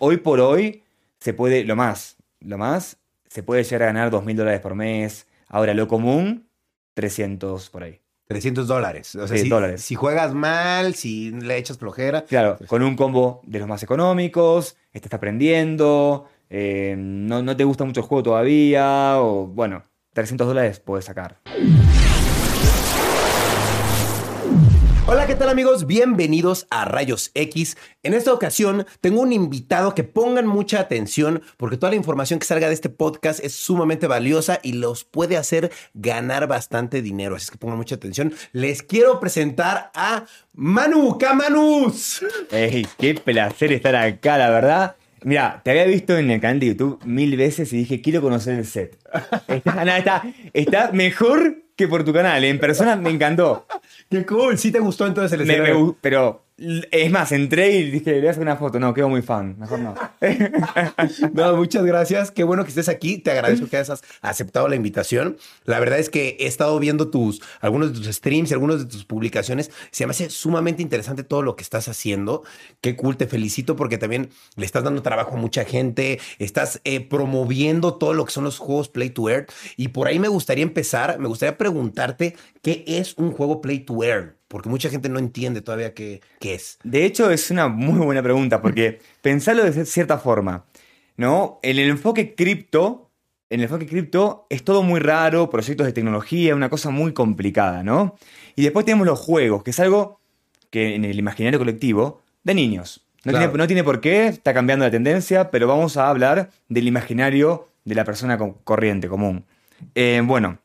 hoy por hoy se puede, lo más, lo más, se puede llegar a ganar 2 mil dólares por mes. Ahora, lo común, 300 por ahí. 300 dólares. O sea, Sí, si, dólares. si juegas mal, si le echas flojera. Claro, con un combo de los más económicos, estás aprendiendo, eh, no, no te gusta mucho el juego todavía, o bueno, 300 dólares puedes sacar. Hola, ¿qué tal amigos? Bienvenidos a Rayos X. En esta ocasión tengo un invitado que pongan mucha atención porque toda la información que salga de este podcast es sumamente valiosa y los puede hacer ganar bastante dinero. Así que pongan mucha atención. Les quiero presentar a Manu Camanus. Qué placer estar acá, la verdad. Mira, te había visto en el canal de YouTube mil veces y dije, quiero conocer el set. Está mejor que por tu canal. En persona me encantó. Qué cool. ¿Sí te gustó entonces el Me- escenario? pero es más, entré y dije, voy a hacer una foto. No, quedo muy fan. Mejor no. No, muchas gracias. Qué bueno que estés aquí. Te agradezco que hayas aceptado la invitación. La verdad es que he estado viendo tus, algunos de tus streams, algunas de tus publicaciones. Se me hace sumamente interesante todo lo que estás haciendo. Qué cool. Te felicito porque también le estás dando trabajo a mucha gente. Estás eh, promoviendo todo lo que son los juegos Play to Earn. Y por ahí me gustaría empezar. Me gustaría preguntarte qué es un juego Play to Earn. Porque mucha gente no entiende todavía qué, qué es. De hecho, es una muy buena pregunta, porque pensarlo de cierta forma, ¿no? En el enfoque cripto, en el enfoque cripto es todo muy raro, proyectos de tecnología, una cosa muy complicada, ¿no? Y después tenemos los juegos, que es algo que en el imaginario colectivo, de niños. No, Claro. tiene, no tiene por qué, está cambiando la tendencia, pero vamos a hablar del imaginario de la persona co- corriente, común. Eh, bueno,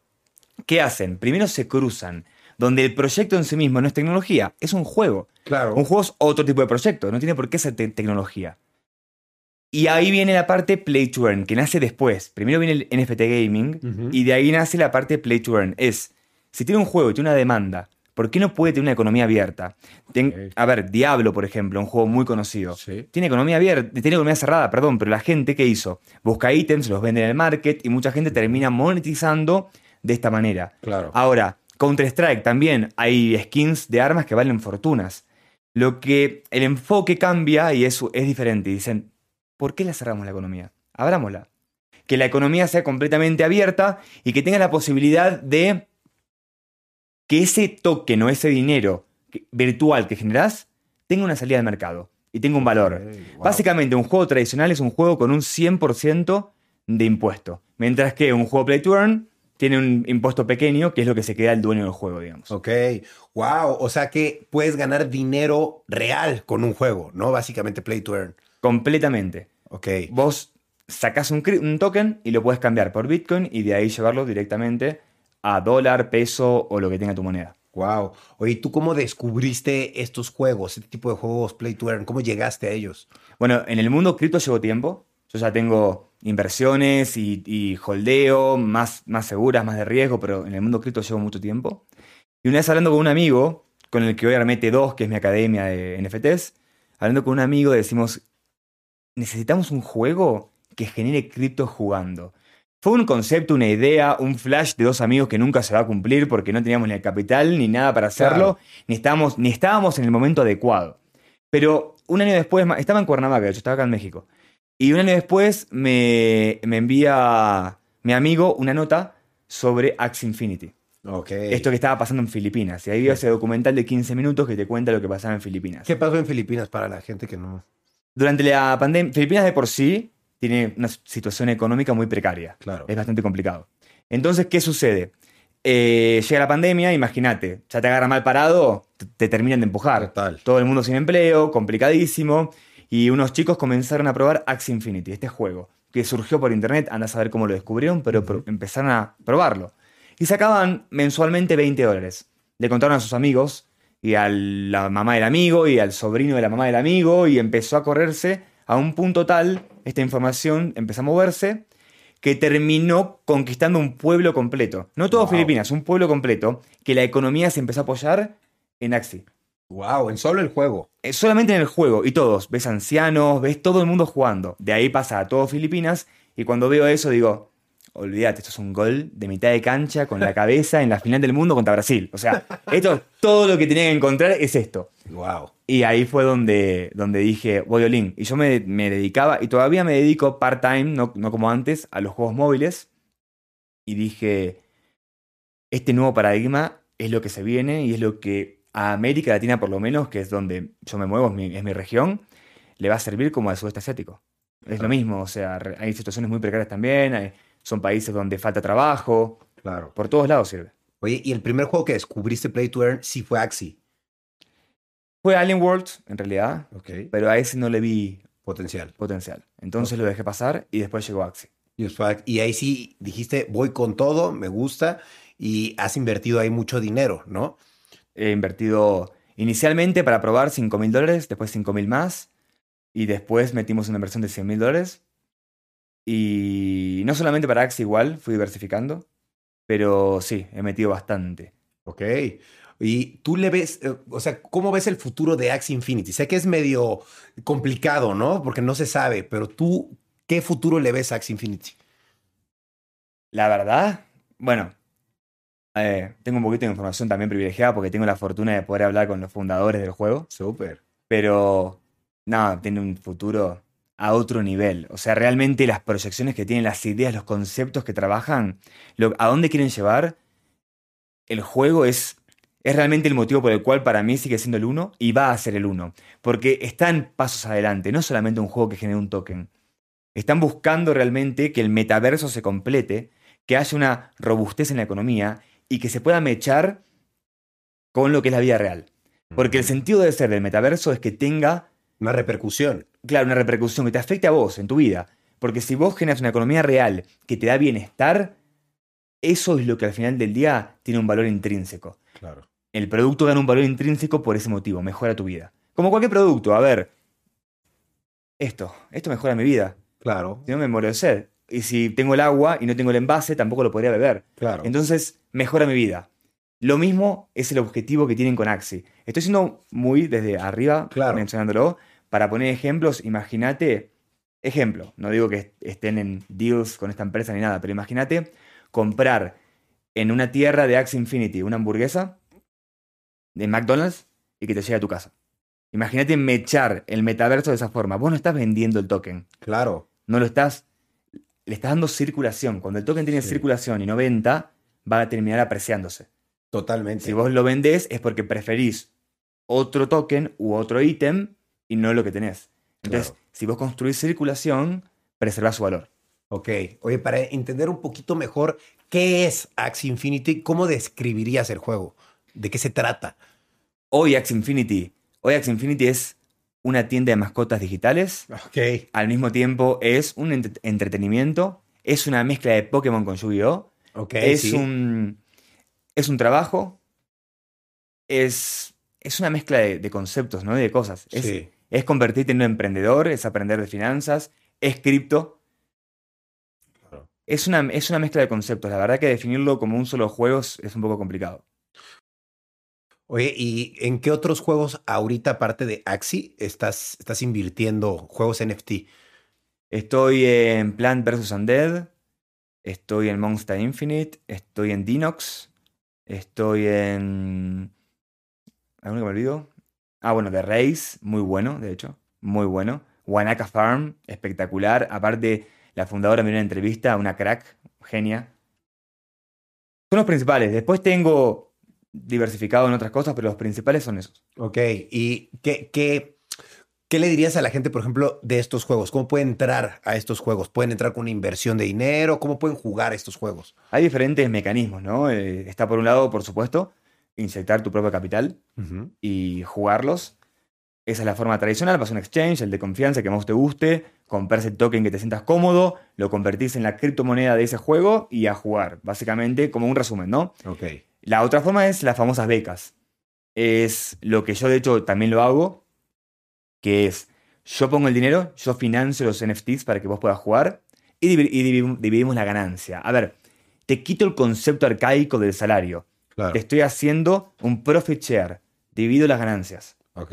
¿qué hacen? Primero se cruzan, donde el proyecto en sí mismo no es tecnología, es un juego. Claro. Un juego es otro tipo de proyecto, no tiene por qué ser te- tecnología. Y ahí viene la parte Play to Earn, que nace después. Primero viene el NFT Gaming y de ahí nace la parte Play to Earn. Es, si tiene un juego y tiene una demanda, ¿por qué no puede tener una economía abierta? Ten-. A ver, Diablo, por ejemplo, un juego muy conocido. Sí. Tiene economía abierta, tiene economía cerrada, perdón, pero la gente, ¿qué hizo? Busca ítems, los vende en el market y mucha gente termina monetizando de esta manera. Claro. Ahora, Counter-Strike también hay skins de armas que valen fortunas. Lo que el enfoque cambia y es, es diferente. Dicen, ¿por qué la cerramos la economía? Abrámosla. Que la economía sea completamente abierta y que tenga la posibilidad de que ese token o ese dinero virtual que generás tenga una salida al mercado y tenga un valor. Wow. Básicamente, un juego tradicional es un juego con un 100% de impuesto. Mientras que un juego Play to Earn tiene un impuesto pequeño, que es lo que se queda el dueño del juego, digamos. Ok, wow, o sea que puedes ganar dinero real con un juego, ¿no? Básicamente play to earn. Completamente. Ok, Vos sacás un, un token y lo puedes cambiar por Bitcoin y de ahí llevarlo directamente a dólar, peso o lo que tenga tu moneda. wow. Oye, ¿tú cómo descubriste estos juegos, este tipo de juegos play to earn? ¿Cómo llegaste a ellos? Bueno, en el mundo cripto llevo tiempo. Yo ya tengo inversiones y, y holdeo más, más seguras, más de riesgo, pero en el mundo cripto llevo mucho tiempo. Y una vez hablando con un amigo, con el que hoy armé T2, que es mi academia de NFTs, hablando con un amigo decimos, necesitamos un juego que genere cripto jugando. Fue un concepto, una idea, un flash de dos amigos que nunca se va a cumplir porque no teníamos ni el capital ni nada para hacerlo, Claro. ni, estábamos, ni estábamos en el momento adecuado. Pero un año después, estaba en Cuernavaca, yo estaba acá en México. Y un año después me, me envía mi amigo una nota sobre Axie Infinity. Ok. Esto que estaba pasando en Filipinas. Y ahí vio ese documental de 15 minutos que te cuenta lo que pasaba en Filipinas. ¿Qué pasó en Filipinas para la gente que no? Durante la pandemia, Filipinas de por sí tiene una situación económica muy precaria. Claro. Es bastante complicado. Entonces, ¿qué sucede? Eh, llega la pandemia, imagínate, ya te agarra mal parado, te, te terminan de empujar. Total. Todo el mundo sin empleo, complicadísimo. Y unos chicos comenzaron a probar Axie Infinity, este juego, que surgió por internet, anda a saber cómo lo descubrieron, pero pro- empezaron a probarlo. Y sacaban mensualmente 20 dólares. Le contaron a sus amigos, y a la mamá del amigo, y al sobrino de la mamá del amigo, y empezó a correrse a un punto tal, esta información empezó a moverse, que terminó conquistando un pueblo completo. No todo Wow. Filipinas, un pueblo completo, que la economía se empezó a apoyar en Axie. Wow, en solo el juego. Eh, Solamente en el juego, y todos, ves ancianos, ves todo el mundo jugando. De ahí pasa a todo Filipinas, y cuando veo eso digo, olvídate, esto es un gol de mitad de cancha con la cabeza en la final del mundo contra Brasil. O sea, esto, todo lo que tenía que encontrar es esto. Wow. Y ahí fue donde, donde dije, in. Y yo me, me dedicaba, y todavía me dedico part-time, no, no como antes, a los juegos móviles. Y dije, este nuevo paradigma es lo que se viene y es lo que a América Latina por lo menos, que es donde yo me muevo, es mi, es mi región, le va a servir como al sudeste asiático. Es lo mismo, o sea, hay situaciones muy precarias también, hay- son países donde falta trabajo, Claro. por todos lados sirve. Oye, y el primer juego que descubriste Play to Earn sí fue Axie. Fue Alien World, en realidad, Ok. pero a ese no le vi Potencial. potencial. Entonces lo dejé pasar y después llegó Axie. Y ahí sí dijiste, voy con todo, me gusta, y has invertido ahí mucho dinero, ¿no? He invertido inicialmente para probar 5 mil dólares, después 5 mil más, y después metimos una inversión de 100 mil dólares. Y no solamente para Axie igual, fui diversificando, pero sí, he metido bastante. Ok. Y tú le ves, eh, o sea, ¿cómo ves el futuro de Axie Infinity? Sé que es medio complicado, ¿no? Porque no se sabe, pero tú, ¿qué futuro le ves a Axie Infinity? La verdad, bueno, eh, tengo un poquito de información también privilegiada porque tengo la fortuna de poder hablar con los fundadores del juego, Súper. pero nada, tiene un futuro a otro nivel. O sea, realmente las proyecciones que tienen, las ideas, los conceptos que trabajan, lo- a dónde quieren llevar, el juego es, es realmente el motivo por el cual para mí sigue siendo el uno y va a ser el uno. Porque están pasos adelante, no solamente un juego que genera un token. Están buscando realmente que el metaverso se complete, que haya una robustez en la economía y que se pueda mechar con lo que es la vida real. Porque el sentido de ser del metaverso es que tenga Una repercusión. claro, una repercusión que te afecte a vos en tu vida. Porque si vos generas una economía real que te da bienestar, eso es lo que al final del día tiene un valor intrínseco. Claro. El producto gana un valor intrínseco por ese motivo, mejora tu vida. Como cualquier producto, a ver, esto, esto mejora mi vida. Claro. Si no me muero de sed. Y si tengo el agua y no tengo el envase, tampoco lo podría beber. Claro. Entonces, mejora mi vida. Lo mismo es el objetivo que tienen con Axi. Estoy siendo muy desde arriba Claro. mencionándolo. Para poner ejemplos, imagínate, ejemplo, no digo que est- estén en deals con esta empresa ni nada, pero imagínate comprar en una tierra de Axie Infinity una hamburguesa de McDonald's y que te llegue a tu casa. Imagínate mechar el metaverso de esa forma. Vos no estás vendiendo el token, Claro. no lo estás, le estás dando circulación. Cuando el token tiene Sí. circulación y no venta, va a terminar apreciándose. Totalmente. Si vos lo vendés es porque preferís otro token u otro ítem y no lo que tenés. Entonces, Claro. si vos construís circulación, preservás su valor. Ok. Oye, para entender un poquito mejor qué es Axie Infinity, ¿cómo describirías el juego? ¿De qué se trata? Hoy Axie Infinity, hoy Axie Infinity es una tienda de mascotas digitales, al mismo tiempo es un ent- entretenimiento, es una mezcla de Pokémon con Yu-Gi-Oh! Es, sí. un, es un trabajo, es, es una mezcla de, de conceptos, ¿no? De cosas. Es, Sí. es convertirte en un emprendedor, es aprender de finanzas, es cripto. Es una, es una mezcla de conceptos. La verdad que definirlo como un solo juego es un poco complicado. Oye, ¿y en qué otros juegos ahorita, aparte de Axie, estás, estás invirtiendo juegos NFT? Estoy en Plant vs. Undead, estoy en Monster Infinite, estoy en Dinox, estoy en... ¿Alguno que me olvido? Ah, bueno, The Race, muy bueno, de hecho, muy bueno. Wanaka Farm, espectacular. Aparte, la fundadora me dio una entrevista, una crack, genia. Son los principales. Después tengo diversificado en otras cosas, pero los principales son esos. Ok, ¿y qué, qué, qué le dirías a la gente, por ejemplo, de estos juegos? ¿Cómo pueden entrar a estos juegos? ¿Pueden entrar con una inversión de dinero? ¿Cómo pueden jugar estos juegos? Hay diferentes mecanismos, ¿no? Eh, está por un lado, por supuesto, inyectar tu propio capital. y jugarlos. Esa es la forma tradicional, vas a un exchange, el de confianza que más te guste, comprarse el token que te sientas cómodo, lo convertís en la criptomoneda de ese juego y a jugar, básicamente como un resumen, ¿no? Ok, La otra forma es las famosas becas. Es lo que yo de hecho también lo hago, que es yo pongo el dinero, yo financio los NFTs para que vos puedas jugar y, divi- y divi- dividimos la ganancia. A ver, te quito el concepto arcaico del salario. claro. Te estoy haciendo un profit share. Divido las ganancias. Ok.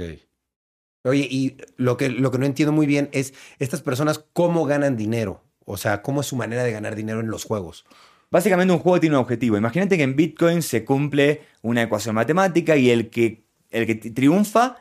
Oye, y lo que, lo que no entiendo muy bien es estas personas cómo ganan dinero. O sea, cómo es su manera de ganar dinero en los juegos. Básicamente un juego tiene un objetivo. Imagínate que en Bitcoin se cumple una ecuación matemática y el que, el que tri- triunfa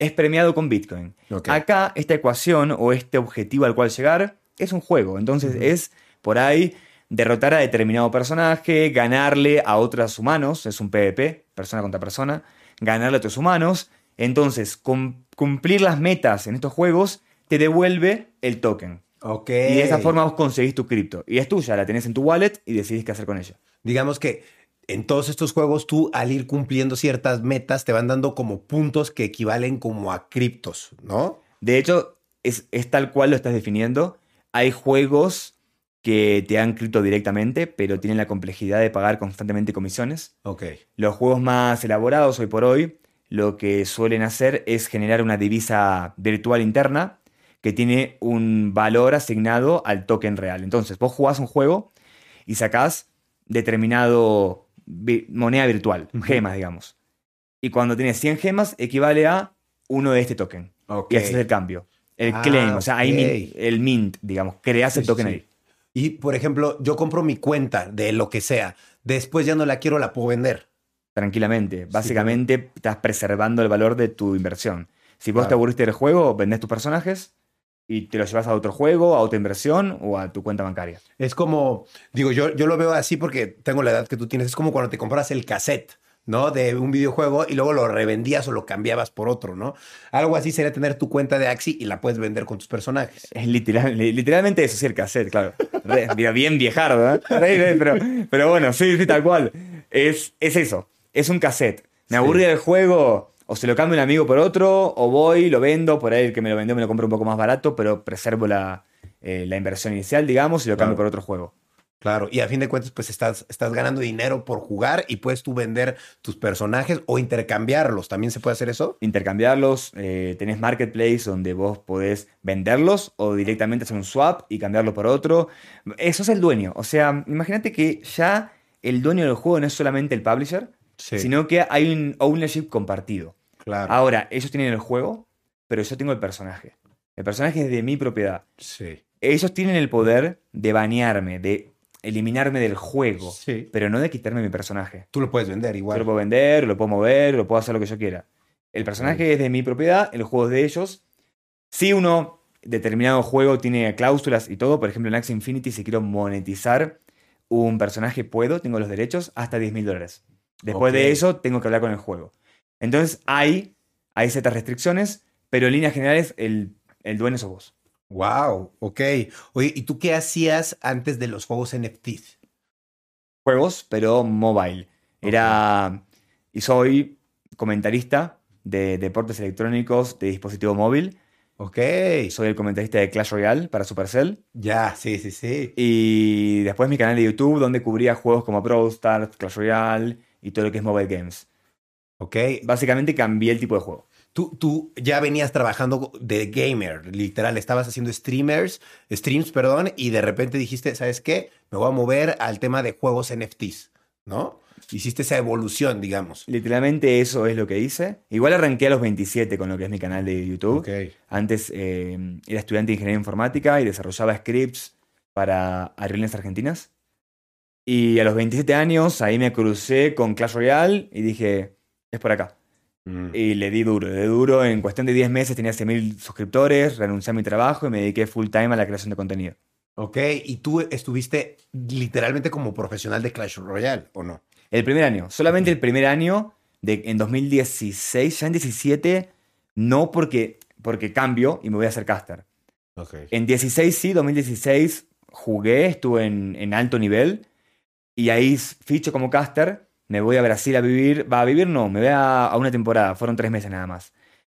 es premiado con Bitcoin. Acá, esta ecuación o este objetivo al cual llegar es un juego. Entonces es por ahí derrotar a determinado personaje, ganarle a otros humanos, es un PvP, persona contra persona, ganarle a otros humanos. Entonces, cum- cumplir las metas en estos juegos te devuelve el token. Ok. Y de esa forma vos conseguís tu cripto. Y es tuya, la tenés en tu wallet y decidís qué hacer con ella. Digamos que en todos estos juegos tú al ir cumpliendo ciertas metas te van dando como puntos que equivalen como a criptos, ¿no? De hecho, es, es tal cual lo estás definiendo. Hay juegos que te dan cripto directamente, pero tienen la complejidad de pagar constantemente comisiones. Ok. Los juegos más elaborados hoy por hoy lo que suelen hacer es generar una divisa virtual interna que tiene un valor asignado al token real. Entonces, vos jugás un juego y sacás determinado vi- moneda virtual, gemas, digamos. Y cuando tienes 100 gemas, equivale a uno de este token. Ok. Y haces el cambio. El Ah, claim, o sea, ahí el mint, digamos, creas el Sí, token sí. ahí. Y por ejemplo, yo compro mi cuenta de lo que sea. Después ya no la quiero, la puedo vender. Tranquilamente. Básicamente estás preservando el valor de tu inversión. Si vos Claro. te aburriste del juego, vendés tus personajes y te los llevas a otro juego, a otra inversión o a tu cuenta bancaria. Es como, digo, yo, yo lo veo así porque tengo la edad que tú tienes. Es como cuando te compras el cassette, ¿no? De un videojuego y luego lo revendías o lo cambiabas por otro, ¿no? Algo así sería tener tu cuenta de Axi y la puedes vender con tus personajes. Es literal- li- literalmente eso, sí, el cassette, claro. Re- mira, bien viejardo. Re- re- pero, pero bueno, sí, sí, tal cual. Es, es eso, es un cassette. Me Sí. aburrí del juego, o se lo cambio un amigo por otro, o voy, lo vendo, por ahí el que me lo vendió me lo compro un poco más barato, pero preservo la, eh, la inversión inicial, digamos, y lo cambio Claro. por otro juego. Claro, y a fin de cuentas, pues estás, estás ganando dinero por jugar y puedes tú vender tus personajes o intercambiarlos. ¿También se puede hacer eso? intercambiarlos, eh, tenés marketplace donde vos podés venderlos o directamente hacer un swap y cambiarlo por otro. Eso es el dueño. O sea, imagínate que ya el dueño del juego no es solamente el publisher, Sí. sino que hay un ownership compartido. Claro. Ahora, ellos tienen el juego, pero yo tengo el personaje. El personaje es de mi propiedad. sí. Ellos tienen el poder de banearme, de eliminarme del juego, Sí. pero no de quitarme mi personaje. Tú lo puedes vender Yo igual. lo puedo vender, lo puedo mover, lo puedo hacer lo que yo quiera. El personaje es de mi propiedad, el juego es de ellos. Si uno, determinado juego, tiene cláusulas y todo, por ejemplo en Axie Infinity, si quiero monetizar un personaje, puedo, tengo los derechos, hasta 10 mil dólares. Después de eso, tengo que hablar con el juego. Entonces, hay, hay ciertas restricciones, pero en líneas generales, el, el dueño sos vos. Wow, ok. Oye, ¿y tú qué hacías antes de los juegos NFTs? Juegos, pero mobile. Era. Y soy comentarista de deportes electrónicos de dispositivo móvil. Ok. Soy el comentarista de Clash Royale para Supercell. Ya, sí, sí, sí. Y después mi canal de YouTube, donde cubría juegos como Brawl Stars, Clash Royale y todo lo que es mobile games. Ok. Básicamente cambié el tipo de juego. Tú, tú ya venías trabajando de gamer, literal, estabas haciendo streamers, streams, perdón, y de repente dijiste, ¿sabes qué? Me voy a mover al tema de juegos NFTs, ¿no? Hiciste esa evolución, digamos. Literalmente eso es lo que hice. Igual arranqué a los 27 con lo que es mi canal de YouTube. Ok. Antes eh, era estudiante de ingeniería informática y desarrollaba scripts para aerolíneas argentinas. Y a los 27 años ahí me crucé con Clash Royale y dije, es por acá. Mm. Y le di duro, le di duro. En cuestión de 10 meses tenía 100.000 suscriptores, renuncié a mi trabajo y me dediqué full time a la creación de contenido. Ok, y tú estuviste literalmente como profesional de Clash Royale, ¿o no? El primer año, solamente el primer año, de, en 2016, ya en 17, no porque, porque cambio y me voy a hacer caster. Ok. En 16 sí, 2016 jugué, estuve en, en alto nivel y ahí ficho como caster, me voy a Brasil a vivir, va a vivir no, me voy a, a una temporada, fueron tres meses nada más.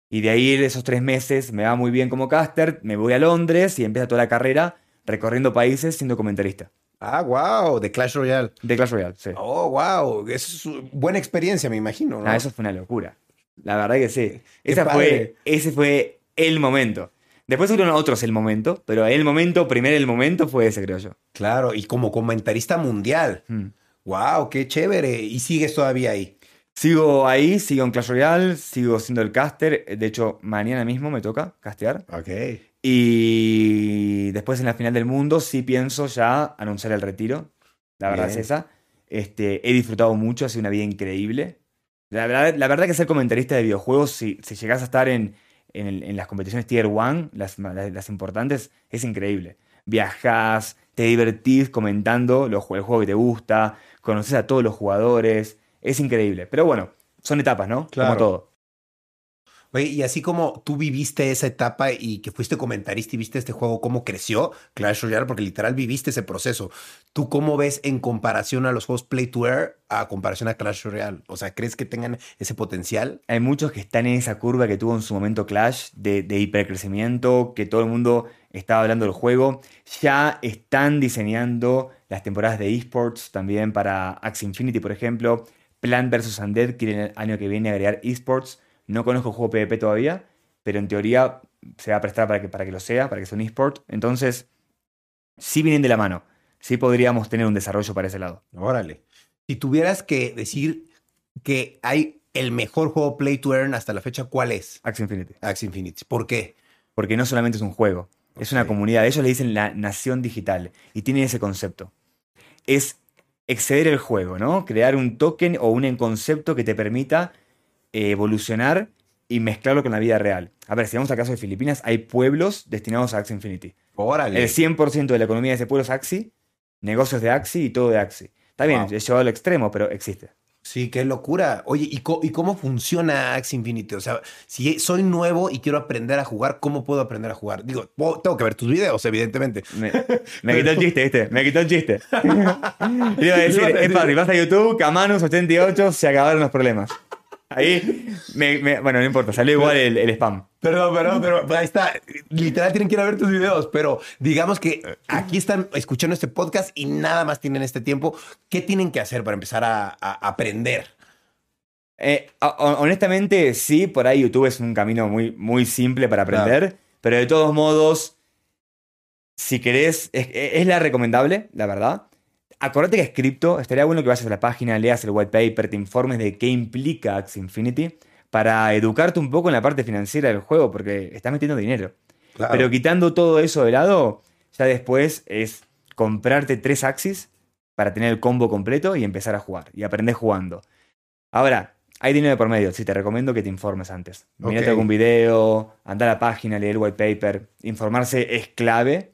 Y de ahí de esos tres meses me va muy bien como caster, me voy a Londres y empieza toda la carrera recorriendo países siendo comentarista. Ah, wow, de Clash Royale. De Clash Royale, sí. Oh, wow, es buena experiencia, me imagino, ¿no? Ah, eso fue una locura. La verdad que sí. Esa fue, ese fue el momento. Después fueron otros el momento, pero el momento, primero el momento fue ese, creo yo. Claro, y como comentarista mundial. Mm. Wow, qué chévere. Y sigues todavía ahí. Sigo ahí, sigo en Clash Royale, sigo siendo el caster. De hecho, mañana mismo me toca castear. Ok. Y después en la final del mundo sí pienso ya anunciar el retiro. La verdad Bien. es esa. Este, he disfrutado mucho, ha sido una vida increíble. La verdad, la verdad que ser comentarista de videojuegos, si, si llegas a estar en, en, las competiciones Tier 1, las, las, las importantes, es increíble. Viajás, te divertís comentando los, el juego que te gusta, conoces a todos los jugadores, es increíble. Pero bueno, son etapas, ¿no? Claro. Como todo. Oye, y así como tú viviste esa etapa y que fuiste comentarista y viste este juego, cómo creció Clash Royale, porque literal viviste ese proceso. ¿Tú cómo ves en comparación a los juegos Play to Earn a comparación a Clash Royale? O sea, ¿crees que tengan ese potencial? Hay muchos que están en esa curva que tuvo en su momento Clash de, de hipercrecimiento, que todo el mundo estaba hablando del juego. Ya están diseñando las temporadas de esports también para Axie Infinity, por ejemplo. Plant vs. Undead quiere el año que viene agregar esports. No conozco el juego PvP todavía, pero en teoría se va a prestar para que, para que lo sea, para que sea un esport. Entonces, sí vienen de la mano. Sí podríamos tener un desarrollo para ese lado. Órale. Si tuvieras que decir que hay el mejor juego Play to Earn hasta la fecha, ¿cuál es? Axie Infinity. Axie Infinity. ¿Por qué? Porque no solamente es un juego, es una comunidad. Ellos le dicen la nación digital y tienen ese concepto. Es exceder el juego, ¿no? Crear un token o un concepto que te permita eh, evolucionar y mezclarlo con la vida real. A ver, si vamos al caso de Filipinas, hay pueblos destinados a Axie Infinity. Órale. El 100% de la economía de ese pueblo es Axie, negocios de Axie y todo de Axie. Está bien, Wow. es llevado al extremo, pero existe. Sí, qué locura. Oye, ¿y, cómo funciona Axie Infinity? O sea, si soy nuevo y quiero aprender a jugar, ¿cómo puedo aprender a jugar? Digo, tengo que ver tus videos, evidentemente. Me, me quitó el chiste, ¿viste? Me quitó el chiste. Le iba a decir, es fácil, vas a YouTube, Camanus88, se acabaron los problemas. Ahí, me- me- bueno, no importa, salió igual el, el spam. Perdón, perdón, pero ahí está. Literal tienen que ir a ver tus videos, pero digamos que aquí están escuchando este podcast y nada más tienen este tiempo. ¿Qué tienen que hacer para empezar a, a aprender? Eh, ho- honestamente, sí, por ahí YouTube es un camino muy, muy simple para aprender, pero de todos modos, si querés, es, es la recomendable, la verdad. Acordate que es cripto, estaría bueno que vayas a la página, leas el white paper, te informes de qué implica Axie Infinity para educarte un poco en la parte financiera del juego, porque estás metiendo dinero. Claro. Pero quitando todo eso de lado, ya después es comprarte tres Axis para tener el combo completo y empezar a jugar. Y aprender jugando. Ahora, hay dinero de por medio. Sí, te recomiendo que te informes antes. Mírate Ok. algún video, anda a la página, leer el white paper. Informarse es clave.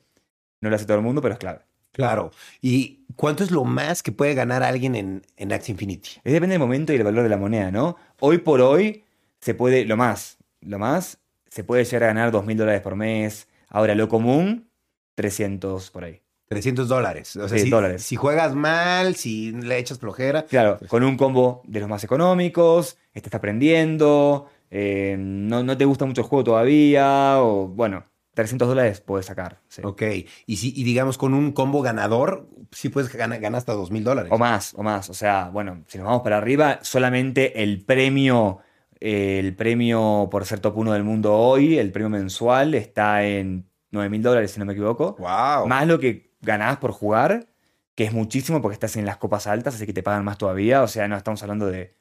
No lo hace todo el mundo, pero es clave. Claro. ¿Y cuánto es lo más que puede ganar alguien en, en Axie Infinity? Es depende del momento y el valor de la moneda, ¿no? Hoy por hoy se puede, lo más, lo más, se puede llegar a ganar 2.000 dólares por mes. Ahora, lo común, 300 por ahí. 300 dólares. O sea, Sí, si, dólares. si juegas mal, si le echas flojera. Claro, con un combo de los más económicos, estás aprendiendo, eh, no, no te gusta mucho el juego todavía, o bueno, 300 dólares puedes sacar. sí. Ok. Y, si, y digamos, con un combo ganador, sí puedes ganar, ganar hasta 2 mil dólares. O más, o más. O sea, bueno, si nos vamos para arriba, solamente el premio, el premio por ser top 1 del mundo hoy, el premio mensual, está en 9 mil dólares, si no me equivoco. Wow. Más lo que ganás por jugar, que es muchísimo porque estás en las copas altas, así que te pagan más todavía. O sea, no estamos hablando de.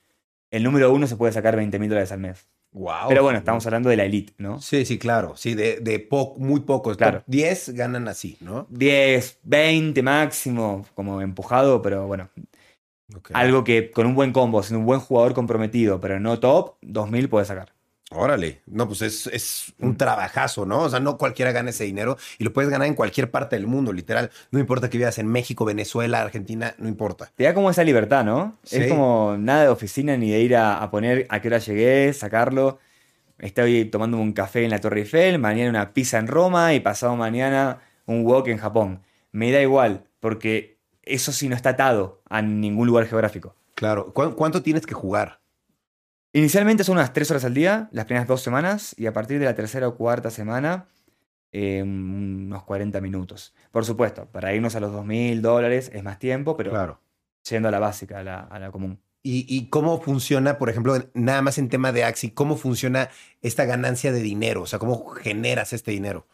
El número uno se puede sacar 20 mil dólares al mes. Wow. Pero bueno, estamos hablando de la elite, ¿no? Sí, sí, claro. Sí, de, de po- muy pocos. Claro. Top 10 ganan así, ¿no? 10, 20 máximo, como empujado, pero bueno. Algo que con un buen combo, siendo un buen jugador comprometido, pero no top, 2000 puede sacar. Órale. No, pues es, es un Mm. trabajazo, ¿no? O sea, no cualquiera gana ese dinero y lo puedes ganar en cualquier parte del mundo, literal. No importa que vivas en México, Venezuela, Argentina, no importa. Te da como esa libertad, ¿no? Sí. Es como nada de oficina ni de ir a, a poner a qué hora llegué, sacarlo. Estoy tomándome un café en la Torre Eiffel, mañana una pizza en Roma y pasado mañana un walk en Japón. Me da igual, porque eso sí no está atado a ningún lugar geográfico. Claro. ¿Cu- ¿Cuánto tienes que jugar? Inicialmente son unas 3 horas al día, las primeras dos semanas, y a partir de la tercera o cuarta semana, eh, unos 40 minutos. Por supuesto, para irnos a los 2.000 dólares es más tiempo, pero Claro. yendo a la básica, a la, a la común. ¿Y, y cómo funciona, por ejemplo, nada más en tema de Axi, cómo funciona esta ganancia de dinero? O sea, ¿cómo generas este dinero?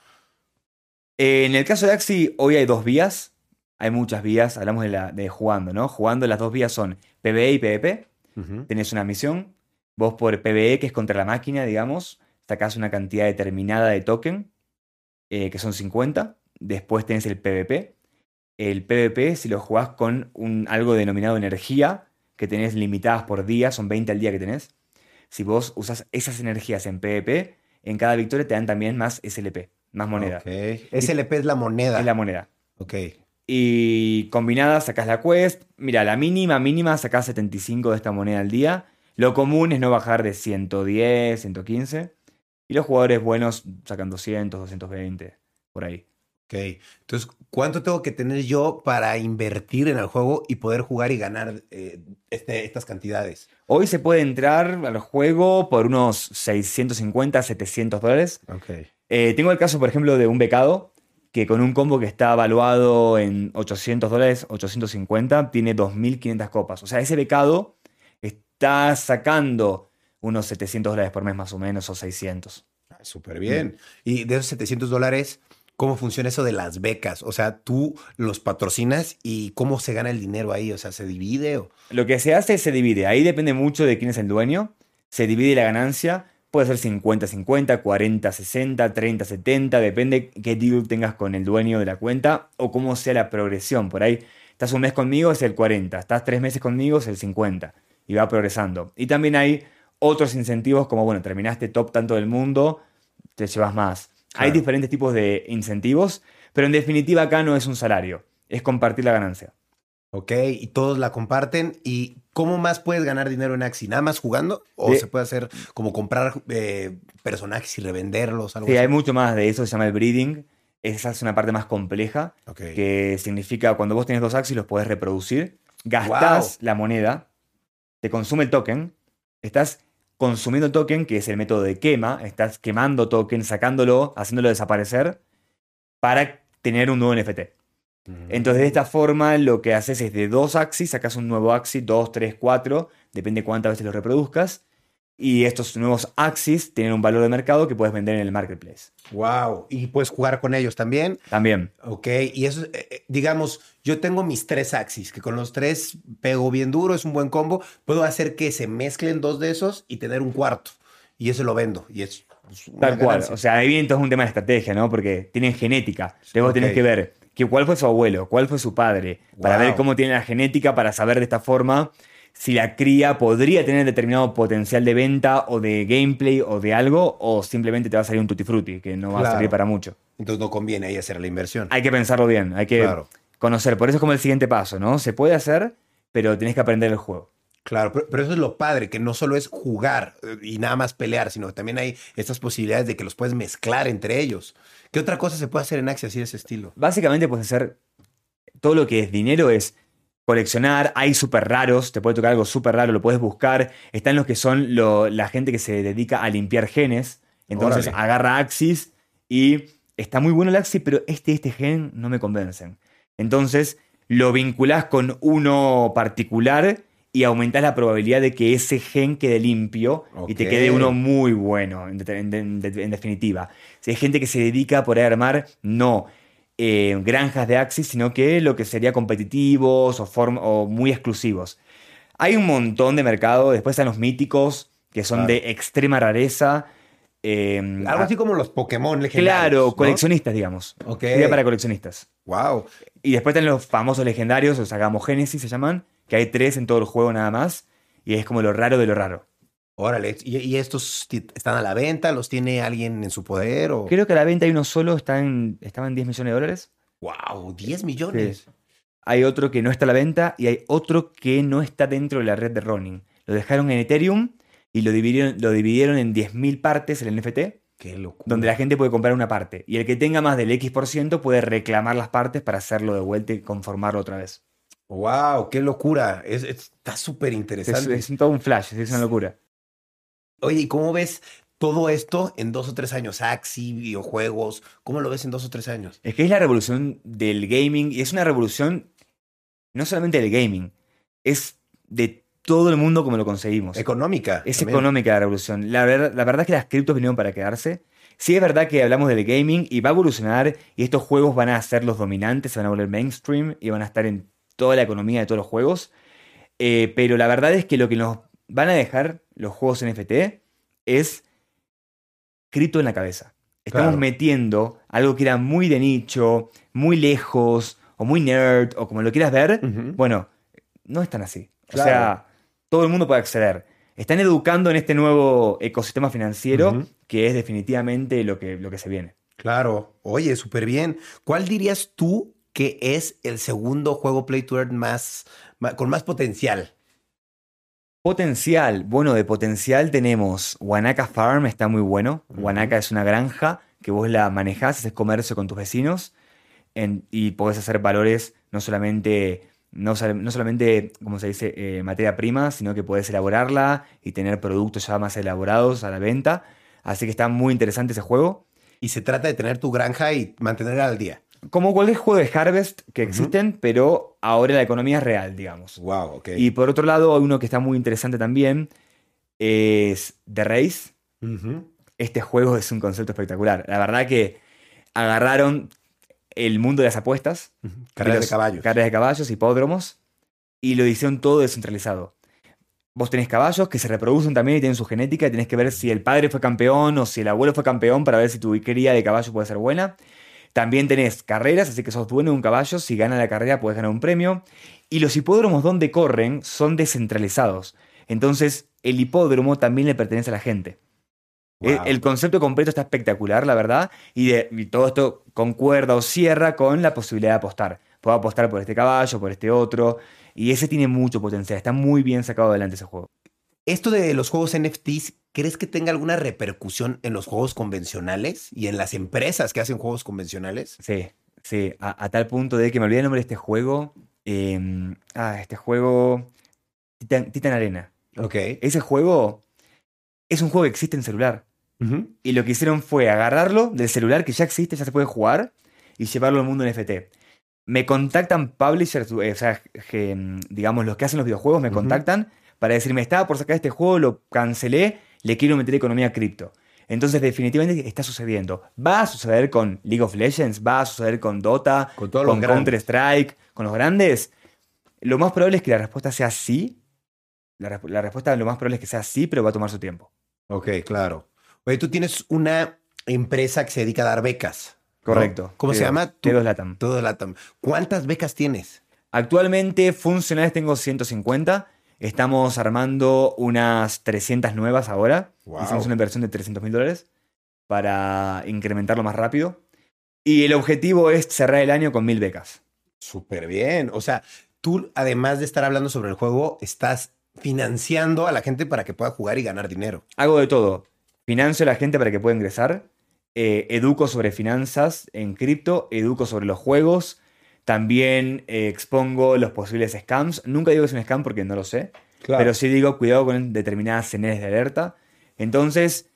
Eh, en el caso de Axi, hoy hay dos vías. Hay muchas vías, hablamos de, la, de jugando, ¿no? Jugando las dos vías son PvE y PvP. Tenés una misión. Vos por PvE, que es contra la máquina, digamos, sacás una cantidad determinada de token, eh, que son 50. Después tenés el PvP. El PvP, si lo jugás con un, algo denominado energía, que tenés limitadas por día, son 20 al día que tenés. Si vos usas esas energías en PvP, en cada victoria te dan también más SLP, más moneda. Ok. SLP es la moneda. Es la moneda. Ok. Y combinada sacás la quest. Mira, la mínima, mínima sacás 75 de esta moneda al día. Lo común es no bajar de 110, 115. Y los jugadores buenos sacan 200, 220, por ahí. Ok. Entonces, ¿cuánto tengo que tener yo para invertir en el juego y poder jugar y ganar eh, este- estas cantidades? Hoy se puede entrar al juego por unos 650, 700 dólares. Ok. Eh, tengo el caso, por ejemplo, de un becado que con un combo que está evaluado en 800 dólares, 850, tiene 2.500 copas. O sea, ese becado está sacando unos 700 dólares por mes más o menos, o 600. Ah, Súper bien. Y de esos 700 dólares, ¿cómo funciona eso de las becas? O sea, tú los patrocinas y cómo se gana el dinero ahí. O sea, ¿se divide? O... Lo que se hace es se divide. Ahí depende mucho de quién es el dueño. Se divide la ganancia. Puede ser 50-50, 40-60, 30-70. Depende qué deal tengas con el dueño de la cuenta o cómo sea la progresión. Por ahí, estás un mes conmigo, es el 40. Estás tres meses conmigo, es el 50. Y va progresando. Y también hay otros incentivos como, bueno, terminaste top tanto del mundo, te llevas más. Hay diferentes tipos de incentivos, pero en definitiva acá no es un salario. Es compartir la ganancia. Ok, y todos la comparten. ¿Y cómo más puedes ganar dinero en Axi? ¿Nada más jugando? ¿O se puede hacer como comprar eh, personajes y revenderlos? Algo Sí, hay mucho más de eso, se llama el breeding. Esa es una parte más compleja, que significa cuando vos tenés dos axis los podés reproducir, gastás la moneda, te consume el token, estás consumiendo el token, que es el método de quema, estás quemando token, sacándolo, haciéndolo desaparecer, para tener un nuevo NFT. Entonces, de esta forma, lo que haces es de dos axis, sacas un nuevo axis, dos, tres, cuatro, depende cuántas veces lo reproduzcas. Y estos nuevos axis tienen un valor de mercado que puedes vender en el marketplace. Wow. Y puedes jugar con ellos también. También. Ok. Y eso, eh, eh, digamos, yo tengo mis tres axis, que con los tres pego bien duro, es un buen combo. Puedo hacer que se mezclen dos de esos y tener un cuarto. Y eso lo vendo. Y es pues, Tal cual. ganancia. O sea, ahí viene entonces un tema de estrategia, ¿no? Porque tienen genética. Entonces vos tenés Ok. que ver que cuál fue su abuelo, cuál fue su padre, para Wow. ver cómo tiene la genética, para saber de esta forma si la cría podría tener determinado potencial de venta o de gameplay o de algo, o simplemente te va a salir un tutti frutti, que no va a servir para mucho. Entonces no conviene ahí hacer la inversión. Hay que pensarlo bien, hay que Claro. conocer. Por eso es como el siguiente paso, ¿no? Se puede hacer, pero tenés que aprender el juego. Claro, pero, pero eso es lo padre, que no solo es jugar eh, y nada más pelear, sino que también hay estas posibilidades de que los puedes mezclar entre ellos. ¿Qué otra cosa se puede hacer en Axie así de ese estilo? Básicamente puedes hacer todo lo que es dinero es coleccionar, hay súper raros, te puede tocar algo súper raro, lo puedes buscar. Están los que son lo- la gente que se dedica a limpiar genes. Entonces Órale. agarra Axis y está muy bueno el Axis, pero este este gen no me convencen. Entonces lo vinculás con uno particular y aumentás la probabilidad de que ese gen quede limpio y te quede uno muy bueno, en, de- en de- en definitiva. Si hay gente que se dedica por ahí a armar, no eh, granjas de Axis, sino que lo que sería competitivos o, form- o muy exclusivos. Hay un montón de mercado, después están los míticos, que son Claro. de extrema rareza. eh, Algo ah, así como los Pokémon legendarios. Claro, ¿no? coleccionistas, digamos. Ok. Sería para coleccionistas. Wow. Y después están los famosos legendarios, los Agamogénesis se llaman, que hay tres en todo el juego nada más. Y es como lo raro de lo raro. Órale. ¿Y, y estos están a la venta? ¿Los tiene alguien en su poder? O... Creo que a la venta hay uno solo, está en, estaba en 10 millones de dólares. Wow, 10 millones. Hay otro que no está a la venta y hay otro que no está dentro de la red de Ronin. Lo dejaron en Ethereum y lo dividieron, lo dividieron en 10.000 partes el NFT, Qué locura. donde la gente puede comprar una parte. Y el que tenga más del X% puede reclamar las partes para hacerlo de vuelta y conformarlo otra vez. Wow, qué locura. Es- es- está súper Es, interesante. es todo un flash, es una locura. Oye, ¿y cómo ves todo esto en dos o tres años? Axi, videojuegos. ¿Cómo lo ves en dos o tres años? Es que es la revolución del gaming y es una revolución no solamente del gaming, es de todo el mundo como lo conseguimos. Económica. Es también. económica la revolución. La, ver- la verdad es que las criptos vinieron para quedarse. Sí es verdad que hablamos del gaming y va a evolucionar y estos juegos van a ser los dominantes, se van a volver mainstream y van a estar en toda la economía de todos los juegos. Eh, pero la verdad es que lo que nos van a dejar los juegos NFT es cripto en la cabeza. Estamos Claro. metiendo algo que era muy de nicho, muy lejos, o muy nerd, o como lo quieras ver. Bueno, no es tan así. O sea, todo el mundo puede acceder. Están educando en este nuevo ecosistema financiero que es definitivamente lo que, lo que se viene. Claro. Oye, súper bien. ¿Cuál dirías tú que es el segundo juego Play to Earn más, con más potencial? Potencial. Bueno, de potencial tenemos Wanaka Farm, está muy bueno. Ujú. Wanaka es una granja que vos la manejás, haces comercio con tus vecinos en- y podés hacer valores no solamente, no, no solamente, como se dice, eh, materia prima, sino que podés elaborarla y tener productos ya más elaborados a la venta. Así que está muy interesante ese juego. Y se trata de tener tu granja y mantenerla al día. Como cualquier juego de Harvest que existen, pero ahora la economía es real, digamos. Wow, ok. Y por otro lado, hay uno que está muy interesante también, es The Race. Este juego es un concepto espectacular. La verdad que agarraron el mundo de las apuestas, Carreras de los- caballos. carreras de caballos, hipódromos, y lo hicieron todo descentralizado. Vos tenés caballos que se reproducen también y tienen su genética, y tenés que ver si el padre fue campeón o si el abuelo fue campeón para ver si tu cría de caballo puede ser buena. También tenés carreras, así que sos dueño de un caballo, si gana la carrera puedes ganar un premio. Y los hipódromos donde corren son descentralizados. Entonces, el hipódromo también le pertenece a la gente. El, Wow. el concepto completo está espectacular, la verdad, y, de- y todo esto concuerda o cierra con la posibilidad de apostar. Puedo apostar por este caballo, por este otro, y ese tiene mucho potencial. Está muy bien sacado adelante ese juego. Esto de los juegos NFTs, ¿crees que tenga alguna repercusión en los juegos convencionales y en las empresas que hacen juegos convencionales? Sí, sí, a, a tal punto de que me olvidé el nombre de este juego. eh, ah, este juego. Titan, Titan Arena. Ok. Ese juego es un juego que existe en celular. Ujú. Y lo que hicieron fue agarrarlo del celular que ya existe, ya se puede jugar, y llevarlo al mundo NFT. Me contactan publishers, eh, o sea, digamos, los que hacen los videojuegos me contactan para decirme, estaba por sacar este juego, lo cancelé, le quiero meter economía cripto. Entonces, definitivamente está sucediendo. Va a suceder con League of Legends, va a suceder con Dota, Con todos con. Counter-Strike, con los grandes. Lo más probable es que la respuesta sea sí. La, resp- la respuesta lo más probable es que sea sí, pero va a tomar su tiempo. Ok, claro. Oye, tú tienes una empresa que se dedica a dar becas. ¿no? Correcto. ¿Cómo se T2, llama? T2 Latam. Todo LATAM. ¿Cuántas becas tienes? Actualmente funcionales tengo 150. Estamos armando unas 300 nuevas ahora. Wow. Hicimos una inversión de 300 mil dólares para incrementarlo más rápido. Y el objetivo es cerrar el año con mil becas. Súper bien. O sea, tú, además de estar hablando sobre el juego, estás financiando a la gente para que pueda jugar y ganar dinero. Hago de todo. Financio a la gente para que pueda ingresar. eh, educo sobre finanzas en cripto. Educo sobre los juegos. También eh, expongo los posibles scams. Nunca digo que es un scam porque no lo sé. Pero sí digo, cuidado con determinadas señales de alerta. Entonces,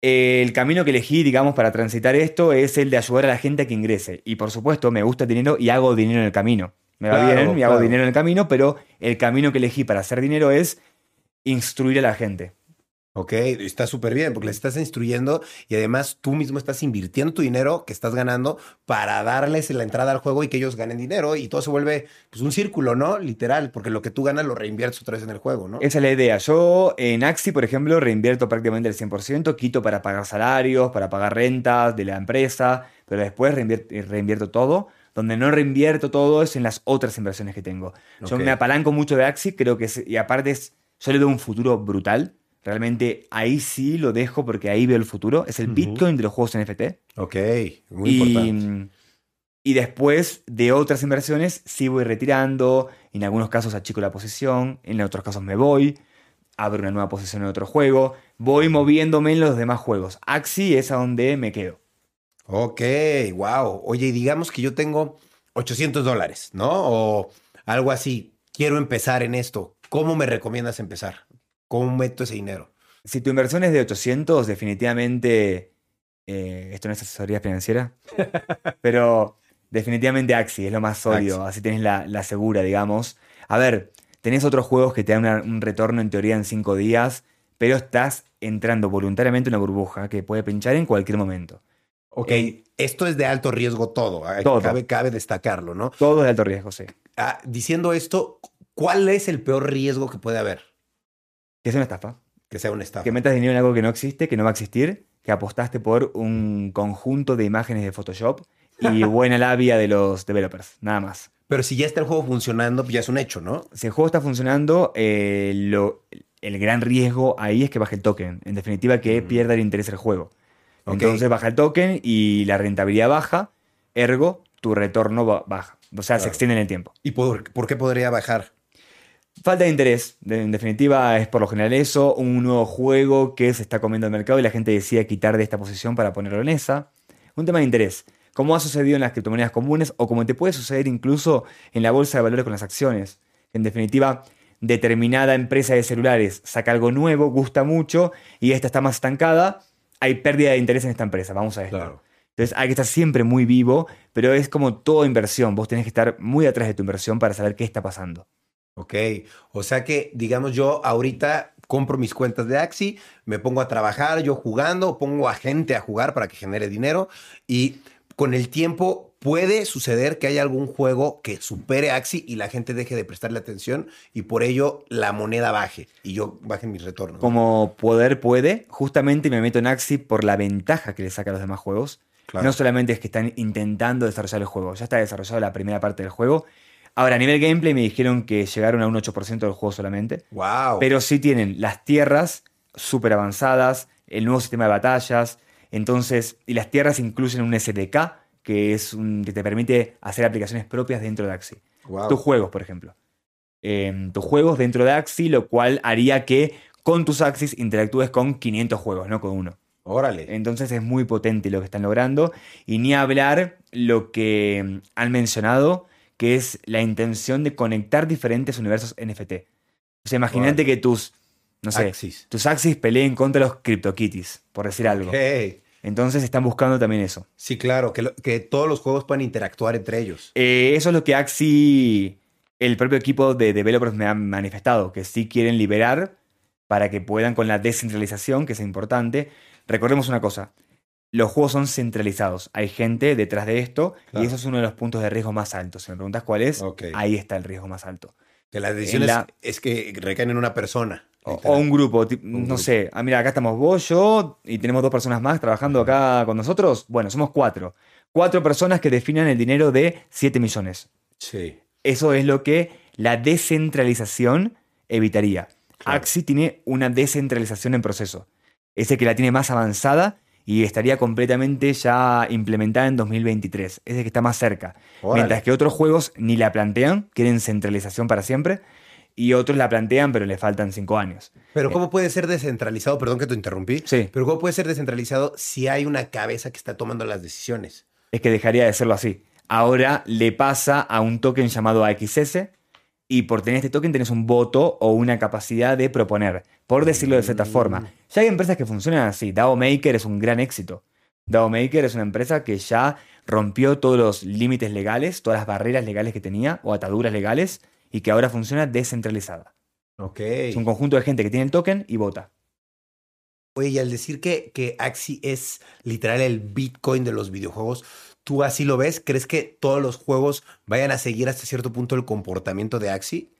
eh, el camino que elegí, digamos, para transitar esto es el de ayudar a la gente a que ingrese. Y por supuesto, me gusta el dinero y hago dinero en el camino. Me va Claro, bien y hago dinero en el camino, pero el camino que elegí para hacer dinero es instruir a la gente. Ok, está súper bien porque les estás instruyendo y además tú mismo estás invirtiendo tu dinero que estás ganando para darles la entrada al juego y que ellos ganen dinero y todo se vuelve pues un círculo, ¿no? Literal, porque lo que tú ganas lo reinviertes otra vez en el juego, ¿no? Esa es la idea. Yo en Axi, por ejemplo, reinvierto prácticamente el 100%, quito para pagar salarios, para pagar rentas de la empresa, pero después reinvierto, reinvierto todo. Donde no reinvierto todo es en las otras inversiones que tengo. Yo Ok. me apalanco mucho de Axi, creo que es, y aparte es, yo le veo un futuro brutal. Realmente ahí sí lo dejo porque ahí veo el futuro. Es el. Bitcoin de los juegos NFT. Ok, muy Y, importante. y después de otras inversiones sí voy retirando, en algunos casos achico la posición, en otros casos me voy, abro una nueva posición en otro juego, voy moviéndome en los demás juegos. Axi es a donde me quedo. Ok, wow. Oye, digamos que yo tengo 800 dólares, ¿no? O algo así. Quiero empezar en esto. ¿Cómo me recomiendas empezar? ¿Cómo meto ese dinero? Si tu inversión es de 800, definitivamente, eh, esto no es asesoría financiera, pero definitivamente Axi es lo más sólido, así tenés la, la segura, digamos. A ver, tenés otros juegos que te dan una- un retorno en teoría en 5 días, pero estás entrando voluntariamente en una burbuja que puede pinchar en cualquier momento. Ok, esto es de alto riesgo todo. Ay, Todo. Cabe, cabe destacarlo, ¿no? Todo es de alto riesgo, sí. Ah, diciendo esto, ¿cuál es el peor riesgo que puede haber? Que es una estafa. Que sea una estafa. Que metas dinero en algo que no existe, que no va a existir, que apostaste por un conjunto de imágenes de Photoshop y buena labia de los developers, nada más. Pero si ya está el juego funcionando, ya es un hecho, ¿no? Si el juego está funcionando, eh, lo, el gran riesgo ahí es que baje el token. En definitiva, que pierda el interés el juego. Entonces baja el token y la rentabilidad baja, ergo, tu retorno ba- baja. O sea, se extiende en el tiempo. ¿Y por, por qué podría bajar? Falta de interés. En definitiva, es por lo general eso, un nuevo juego que se está comiendo el mercado y la gente decide quitar de esta posición para ponerlo en esa. Un tema de interés. Como ha sucedido en las criptomonedas comunes o como te puede suceder incluso en la bolsa de valores con las acciones. En definitiva, determinada empresa de celulares saca algo nuevo, gusta mucho y esta está más estancada, hay pérdida de interés en esta empresa. Vamos a esto. Claro. Entonces hay que estar siempre muy vivo, pero es como toda inversión. Vos tenés que estar muy atrás de tu inversión para saber qué está pasando. Ok, o sea que, digamos, yo ahorita compro mis cuentas de Axi, me pongo a trabajar, yo jugando, pongo a gente a jugar para que genere dinero y con el tiempo puede suceder que haya algún juego que supere Axi y la gente deje de prestarle atención y por ello la moneda baje y yo baje mis retornos. Como poder puede, justamente me meto en Axi por la ventaja que le saca a los demás juegos. Claro. No solamente es que están intentando desarrollar el juego, ya está desarrollado la primera parte del juego. Ahora, a nivel gameplay me dijeron que llegaron a un 8% del juego solamente. Wow. Pero sí tienen las tierras súper avanzadas, el nuevo sistema de batallas. Entonces, y las tierras incluyen un SDK, que es un, que te permite hacer aplicaciones propias dentro de Axi. Wow. Tus juegos, por ejemplo. Eh, tus juegos dentro de Axi, lo cual haría que con tus Axis interactúes con 500 juegos, no con uno. Órale. Entonces es muy potente lo que están logrando. Y ni hablar lo que han mencionado, que es la intención de conectar diferentes universos NFT. O sea, imagínate que tus, no sé, Axis. tus Axis peleen contra los CryptoKitties, por decir algo. Entonces están buscando también eso. Sí, claro, que, lo- que todos los juegos puedan interactuar entre ellos. Eh, eso es lo que Axi, el propio equipo de developers me han manifestado, que sí quieren liberar para que puedan con la descentralización, que es importante. Recordemos una cosa, los juegos son centralizados, hay gente detrás de esto Claro. y eso es uno de los puntos de riesgo más altos. Si me preguntas cuál es, ahí está el riesgo más alto. Que las decisiones la- es que recaen en una persona. O, un grupo, Un no grupo. sé, ah, mira, acá estamos vos, yo y tenemos dos personas más trabajando acá con nosotros. Bueno, somos cuatro. Cuatro personas que definan el dinero de 7 millones. Sí. Eso es lo que la descentralización evitaría. Claro. Axi tiene una descentralización en proceso. Es el que la tiene más avanzada y estaría completamente ya implementada en 2023. Es el que está más cerca. Órale. Mientras que otros juegos ni la plantean, quieren centralización para siempre. Y otros la plantean, pero le faltan cinco años. Pero ¿cómo puede ser descentralizado? Perdón que te interrumpí. Sí. Pero ¿cómo puede ser descentralizado si hay una cabeza que está tomando las decisiones? Es que dejaría de serlo así. Ahora le pasa a un token llamado AXS y por tener este token tenés un voto o una capacidad de proponer, por decirlo de cierta Mm. forma. Ya hay empresas que funcionan así. DAO Maker es un gran éxito. DAO Maker es una empresa que ya rompió todos los límites legales, todas las barreras legales que tenía o ataduras legales y que ahora funciona descentralizada. Ok. Es un conjunto de gente que tiene el token y vota. Oye, y al decir que, que Axi es literal el Bitcoin de los videojuegos, ¿tú así lo ves? ¿Crees que todos los juegos vayan a seguir hasta cierto punto el comportamiento de Axi?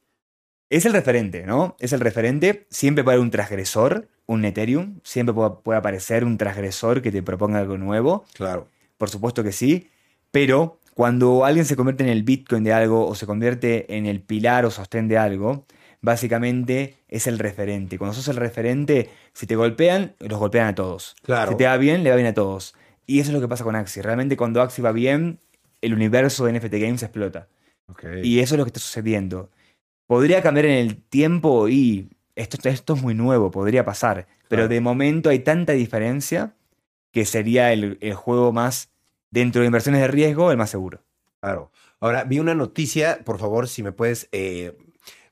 Es el referente, ¿no? Es el referente. Siempre puede haber un transgresor, un Ethereum. Siempre puede, puede aparecer un transgresor que te proponga algo nuevo. Claro. Por supuesto que sí. Pero cuando alguien se convierte en el Bitcoin de algo o se convierte en el pilar o sostén de algo, básicamente es el referente. Cuando sos el referente, si te golpean, los golpean a todos. Claro. Si te va bien, le va bien a todos. Y eso es lo que pasa con Axie. Realmente cuando Axie va bien, el universo de NFT Games explota. Y eso es lo que está sucediendo. Podría cambiar en el tiempo y esto, esto es muy nuevo, podría pasar. Pero de momento hay tanta diferencia que sería el, el juego más, dentro de inversiones de riesgo, el más seguro. Claro. Ahora, vi una noticia, por favor, si me puedes eh,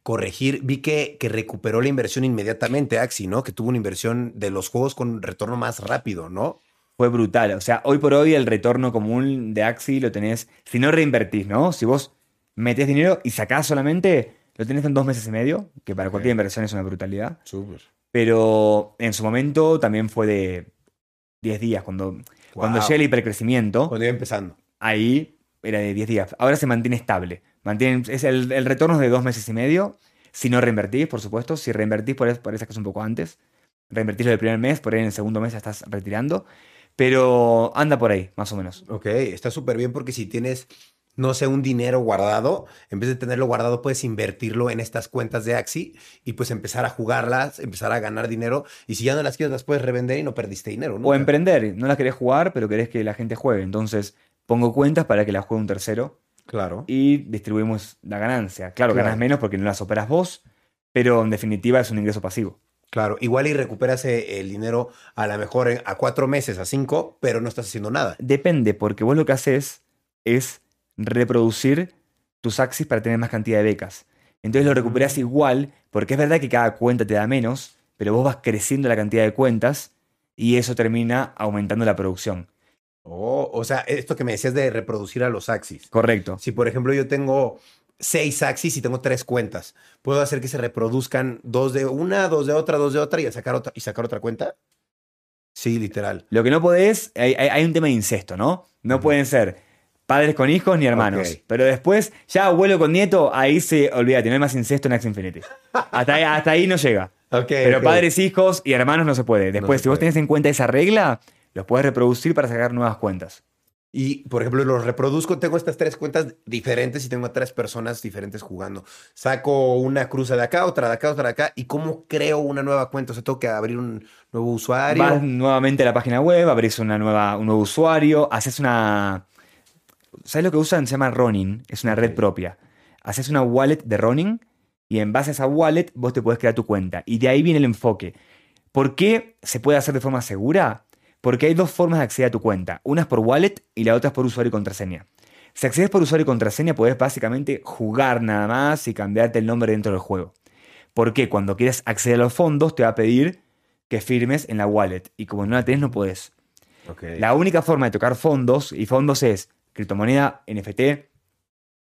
corregir. Vi que, que recuperó la inversión inmediatamente, Axi, ¿no? Que tuvo una inversión de los juegos con retorno más rápido, ¿no? Fue brutal. O sea, hoy por hoy el retorno común de Axi lo tenés, si no reinvertís, ¿no? Si vos metés dinero y sacás solamente, lo tenés en dos meses y medio, que para cualquier inversión es una brutalidad. Súper. Pero en su momento también fue de 10 días, cuando, cuando Wow. llega el hipercrecimiento. Cuando iba empezando. ahí era de 10 días. Ahora se mantiene estable. Mantiene, es el, el retorno es de dos meses y medio. Si no reinvertís, por supuesto. Si reinvertís, por, por eso que es un poco antes. Reinvertís lo del primer mes, por ahí en el segundo mes ya estás retirando. Pero anda por ahí, más o menos. Ok, está súper bien porque si tienes no sé, un dinero guardado, en vez de tenerlo guardado, puedes invertirlo en estas cuentas de Axi y pues empezar a jugarlas, empezar a ganar dinero. Y si ya no las quieres, las puedes revender y no perdiste dinero. O nunca. emprender, no las querés jugar, pero querés que la gente juegue. Entonces pongo cuentas para que las juegue un tercero Claro. y distribuimos la ganancia. Claro, Claro. ganas menos porque no las operas vos, pero en definitiva es un ingreso pasivo. Claro, igual y recuperas el dinero a lo mejor en- a cuatro meses, a cinco, pero no estás haciendo nada. Depende, porque vos lo que haces es reproducir tus Axis para tener más cantidad de becas. Entonces lo recuperas Mm. igual, porque es verdad que cada cuenta te da menos, pero vos vas creciendo la cantidad de cuentas y eso termina aumentando la producción. Oh, o sea, esto que me decías de reproducir a los Axis. Correcto. Si, por ejemplo, yo tengo seis Axis y tengo tres cuentas, ¿puedo hacer que se reproduzcan dos de una, dos de otra, dos de otra y sacar otra, y sacar otra cuenta? Sí, literal. Lo que no podés, hay, hay- un tema de incesto, ¿no? No pueden ser padres con hijos ni hermanos. Pero después, ya abuelo con nieto, ahí se, olvídate, no hay más incesto en Axie Infinity. Hasta ahí, hasta ahí no llega. Pero padres, hijos y hermanos no se puede. Después, se si vos tenés en cuenta esa regla, los puedes reproducir para sacar nuevas cuentas. Y, por ejemplo, los reproduzco, tengo estas tres cuentas diferentes y tengo a tres personas diferentes jugando. Saco una cruza de acá, otra de acá, otra de acá. ¿Y cómo creo una nueva cuenta? O sea, tengo que abrir un nuevo usuario. Vas nuevamente a la página web, abrís una nueva, un nuevo usuario, haces una. ¿Sabes lo que usan? Se llama Ronin, es una red propia. Haces una wallet de Ronin y en base a esa wallet vos te puedes crear tu cuenta. Y de ahí viene el enfoque. ¿Por qué se puede hacer de forma segura? Porque hay dos formas de acceder a tu cuenta. Una es por wallet y la otra es por usuario y contraseña. Si accedes por usuario y contraseña, podés básicamente jugar nada más y cambiarte el nombre dentro del juego. Porque cuando quieres acceder a los fondos, te va a pedir que firmes en la wallet. Y como no la tenés, no podés. Ok. La única forma de tocar fondos, y fondos es criptomoneda, NFT,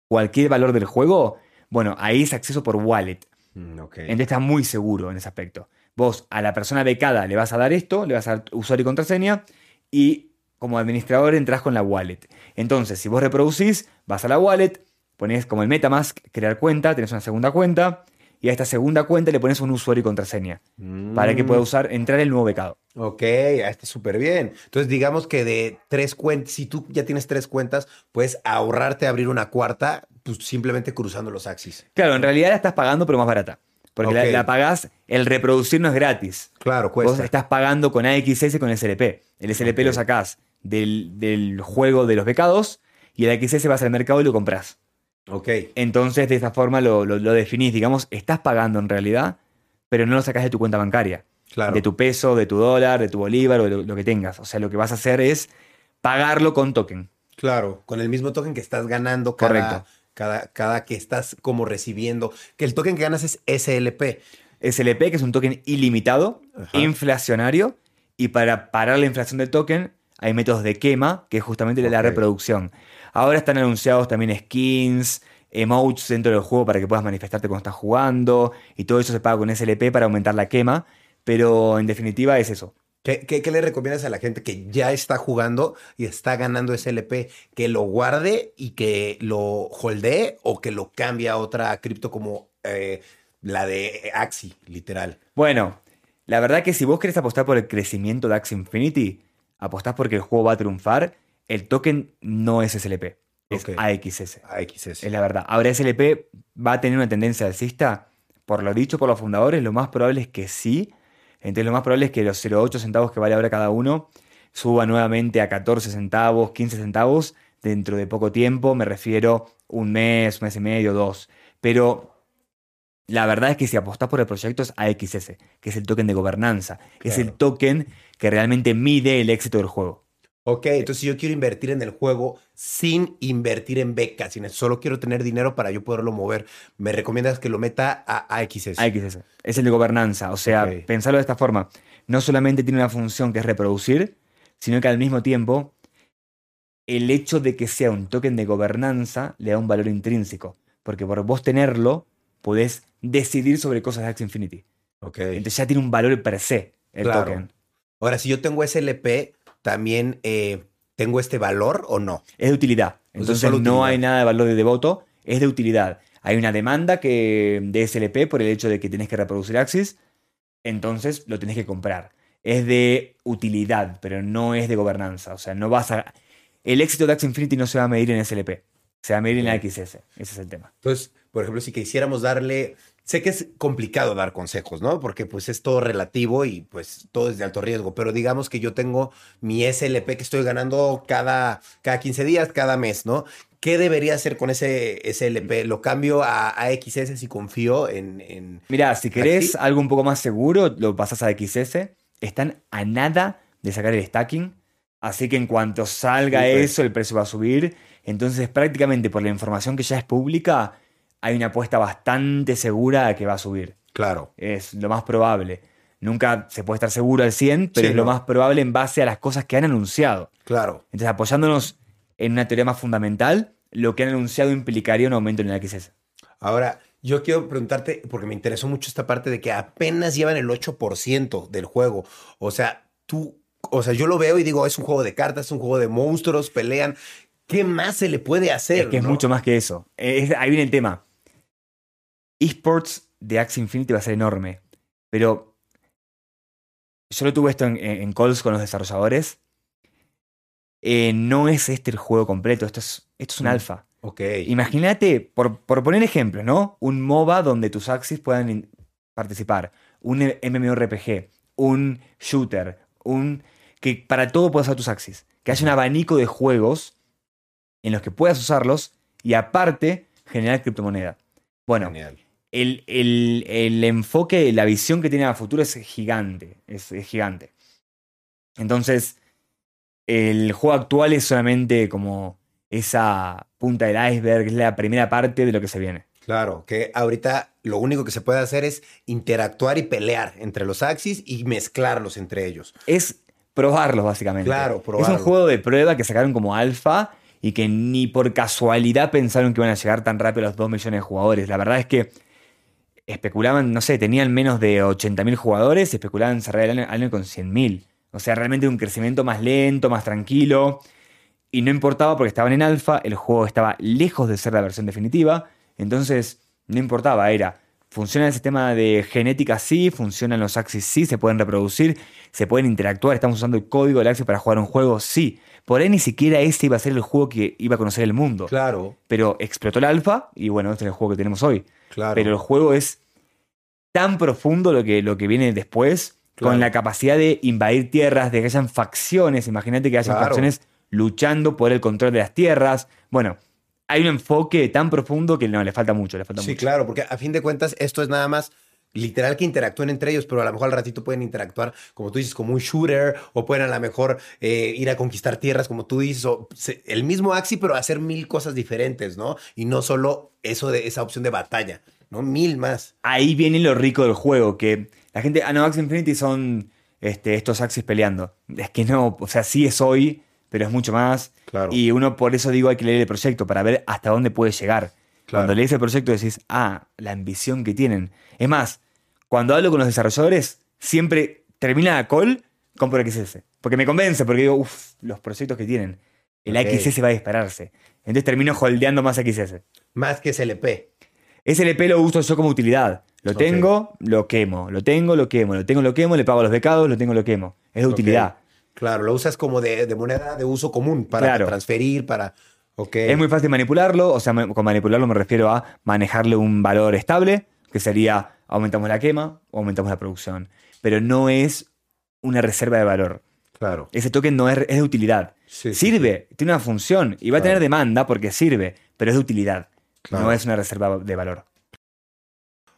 cualquier valor del juego, bueno, ahí es acceso por wallet. Mm, ok. Entonces estás muy seguro en ese aspecto. Vos a la persona becada le vas a dar esto, le vas a dar usuario y contraseña, y como administrador entras con la wallet. Entonces, si vos reproducís, vas a la wallet, pones como el Metamask, crear cuenta, tenés una segunda cuenta, y a esta segunda cuenta le pones un usuario y contraseña, para que Mm, pueda usar, entrar el nuevo becado. Ok, ah, está súper bien. Entonces, digamos que de tres cuentas, si tú ya tienes tres cuentas, puedes ahorrarte abrir una cuarta, pues simplemente cruzando los axis. Claro, en realidad la estás pagando, pero más barata. Porque la, la pagás, el reproducir no es gratis. Claro, Vos cuesta. estás pagando con AXS con el SLP. El SLP lo sacás del, del juego de los becados y el AXS vas al mercado y lo compras. Ok, Entonces, de esta forma lo, lo- lo definís. Digamos, estás pagando en realidad, pero no lo sacás de tu cuenta bancaria. claro. De tu peso, de tu dólar, de tu bolívar o de lo, lo que tengas. O sea, lo que vas a hacer es pagarlo con token. Claro, con el mismo token que estás ganando cada, Correcto. Cada, cada que estás como recibiendo. Que el token que ganas es SLP. SLP, que es un token ilimitado, Ajá. inflacionario, y para parar la inflación del token hay métodos de quema, que es justamente la Ok. reproducción. Ahora están anunciados también skins, emotes dentro del juego para que puedas manifestarte cuando estás jugando, y todo eso se paga con SLP para aumentar la quema, pero en definitiva es eso. ¿Qué, qué, qué le recomiendas a la gente que ya está jugando y está ganando SLP? ¿Que lo guarde y que lo holdee o que lo cambie a otra cripto como eh, la de Axi, literal? Bueno, la verdad que si vos querés apostar por el crecimiento de Axie Infinity, apostás porque el juego va a triunfar, el token no es SLP, es. AXS. AXS. Es la verdad. Ahora SLP va a tener una tendencia alcista. Por lo dicho por los fundadores, lo más probable es que sí. Entonces lo más probable es que los 0,8 centavos que vale ahora cada uno suba nuevamente a 14 centavos, 15 centavos dentro de poco tiempo. Me refiero un mes, un mes y medio, dos. Pero la verdad es que si apostás por el proyecto es AXS, que es el token de gobernanza. Es el Claro. token que realmente mide el éxito del juego. Ok, entonces si yo quiero invertir en el juego sin invertir en becas, sin solo quiero tener dinero para yo poderlo mover, ¿me recomiendas que lo meta a AXS? AXS. Es el de gobernanza. O sea, pensarlo de esta forma. No solamente tiene una función que es reproducir, sino que al mismo tiempo el hecho de que sea un token de gobernanza le da un valor intrínseco. Porque por vos tenerlo, podés decidir sobre cosas de Axie Infinity. Ok. Entonces ya tiene un valor per se el Claro. token. Ahora, si yo tengo SLP, ¿también eh, tengo este valor o no? Es de utilidad. Entonces no utilidad. hay nada de valor de devoto, es de utilidad. Hay una demanda que, de SLP por el hecho de que tenés que reproducir Axis, entonces lo tenés que comprar. Es de utilidad, pero no es de gobernanza. O sea, no vas a. El éxito de Axie Infinity no se va a medir en SLP, sea made in la XS. Ese es el tema. Entonces, por ejemplo, si quisiéramos darle, sé que es complicado dar consejos, ¿no? Porque pues es todo relativo y pues todo es de alto riesgo, pero digamos que yo tengo mi SLP que estoy ganando cada, cada 15 días, cada mes, ¿no? ¿Qué debería hacer con ese SLP? ¿Lo cambio a, a XS si confío en... en... Mira, si querés algo un poco más seguro, lo pasas a XS. Están a nada de sacar el stacking. Así que en cuanto salga Súper. eso, el precio va a subir. Entonces, prácticamente por la información que ya es pública, hay una apuesta bastante segura de que va a subir. Claro. Es lo más probable. Nunca se puede estar seguro al 100, pero Sí, es lo no. más probable en base a las cosas que han anunciado. Claro. Entonces, apoyándonos en una teoría más fundamental, lo que han anunciado implicaría un aumento en el XS. Ahora, yo quiero preguntarte, porque me interesó mucho esta parte de que apenas llevan el 8% del juego. O sea, tú, o sea, yo lo veo y digo, es un juego de cartas, es un juego de monstruos, pelean. ¿Qué más se le puede hacer? Es que es mucho más que eso. Es- ahí viene el tema. Esports de Axie Infinity va a ser enorme. Pero yo lo tuve esto en, en calls con los desarrolladores. Eh, no es este el juego completo. Esto es, esto es un Mm. alfa. Ok. Imagínate, por, por poner ejemplos, ¿no? Un MOBA donde tus Axis puedan participar. Un MMORPG. Un shooter. Un. Que para todo puedas usar tus Axis. Que haya un abanico de juegos en los que puedas usarlos y aparte generar criptomoneda. Bueno, Genial. El, el- el enfoque, la visión que tiene a futuro es gigante. Es, es gigante. Entonces, el juego actual es solamente como esa punta del iceberg, es la primera parte de lo que se viene. Claro, que ahorita lo único que se puede hacer es interactuar y pelear entre los axis y mezclarlos entre ellos. Es probarlos, básicamente. Claro, Es probarlo. un juego de prueba que sacaron como alfa y que ni por casualidad pensaron que iban a llegar tan rápido a los 2 millones de jugadores. La verdad es que especulaban, no sé, tenían menos de 80.000 jugadores, especulaban cerrar el año, año con 100.000. O sea, realmente un crecimiento más lento, más tranquilo. Y no importaba porque estaban en alfa, el juego estaba lejos de ser la versión definitiva. Entonces, no importaba, era. Funciona el sistema de genética sí, funcionan los axis sí, se pueden reproducir, se pueden interactuar, estamos usando el código del axis para jugar un juego sí. Por ahí ni siquiera ese iba a ser el juego que iba a conocer el mundo. Claro, Pero explotó el alfa y bueno, este es el juego que tenemos hoy. Claro. Pero el juego es tan profundo lo que, lo que viene después, Claro. con la capacidad de invadir tierras, de que hayan facciones. Imagínate que hayan Claro. facciones luchando por el control de las tierras. Bueno, hay un enfoque tan profundo que no, le falta mucho, le falta Sí, mucho. claro, porque a fin de cuentas esto es nada más literal que interactúen entre ellos, pero a lo mejor al ratito pueden interactuar, como tú dices, como un shooter, o pueden a lo mejor eh, ir a conquistar tierras, como tú dices, o se- el mismo Axi, pero hacer mil cosas diferentes, ¿no? Y no solo eso de esa opción de batalla, ¿no? Mil más. Ahí viene lo rico del juego, que la gente, ah, no, Axie Infinity son este, estos Axis peleando. Es que no, o sea, sí es hoy, pero es mucho más. Claro. Y uno por eso digo hay que leer el proyecto, para ver hasta dónde puede llegar. Claro. Cuando lees el proyecto decís, ah, la ambición que tienen. Es más, cuando hablo con los desarrolladores, siempre termina la call, compro XS. Porque me convence, porque digo, uff, los proyectos que tienen. El Ok. XS va a dispararse. Entonces termino holdeando más XS. Más que SLP. SLP lo uso yo como utilidad. Lo tengo, lo quemo. Lo tengo, lo quemo. Lo tengo, lo quemo. Le pago los becados, lo tengo, lo quemo. Es de utilidad. Claro, lo usas como de, de moneda de uso común para Claro. transferir, para... Es muy fácil manipularlo. O sea, con manipularlo me refiero a manejarle un valor estable, que sería aumentamos la quema o aumentamos la producción. Pero no es una reserva de valor. Claro. Ese token no es, es de utilidad. Sí, sí, sirve, tiene una función y va a tener demanda porque sirve, pero es de utilidad. Claro. No es una reserva de valor.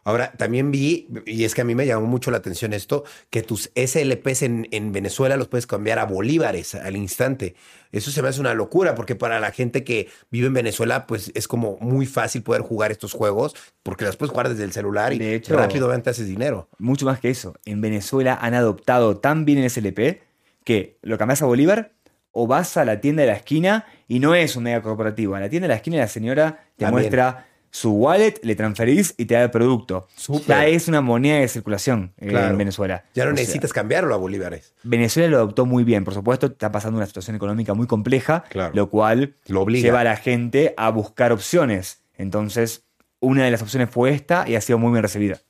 Ahora, también vi, y es que a mí me llamó mucho la atención esto, que tus SLPs en, en Venezuela los puedes cambiar a bolívares al instante. Eso se me hace una locura, porque para la gente que vive en Venezuela, pues es como muy fácil poder jugar estos juegos, porque las puedes jugar desde el celular y De hecho- rápidamente haces dinero. Mucho más que eso. En Venezuela han adoptado tan bien el SLP que lo cambias a Bolívar o vas a la tienda de la esquina y no es un mega corporativo. En la tienda de la esquina la señora te También. muestra su wallet, le transferís y te da el producto. Súper. Ya es una moneda de circulación eh, Claro. en Venezuela. Ya no O sea, necesitas cambiarlo a bolívares. Venezuela lo adoptó muy bien. Por supuesto, está pasando una situación económica muy compleja, Claro. lo cual Lo obliga. lleva a la gente a buscar opciones. Entonces, una de las opciones fue esta y ha sido muy bien recibida.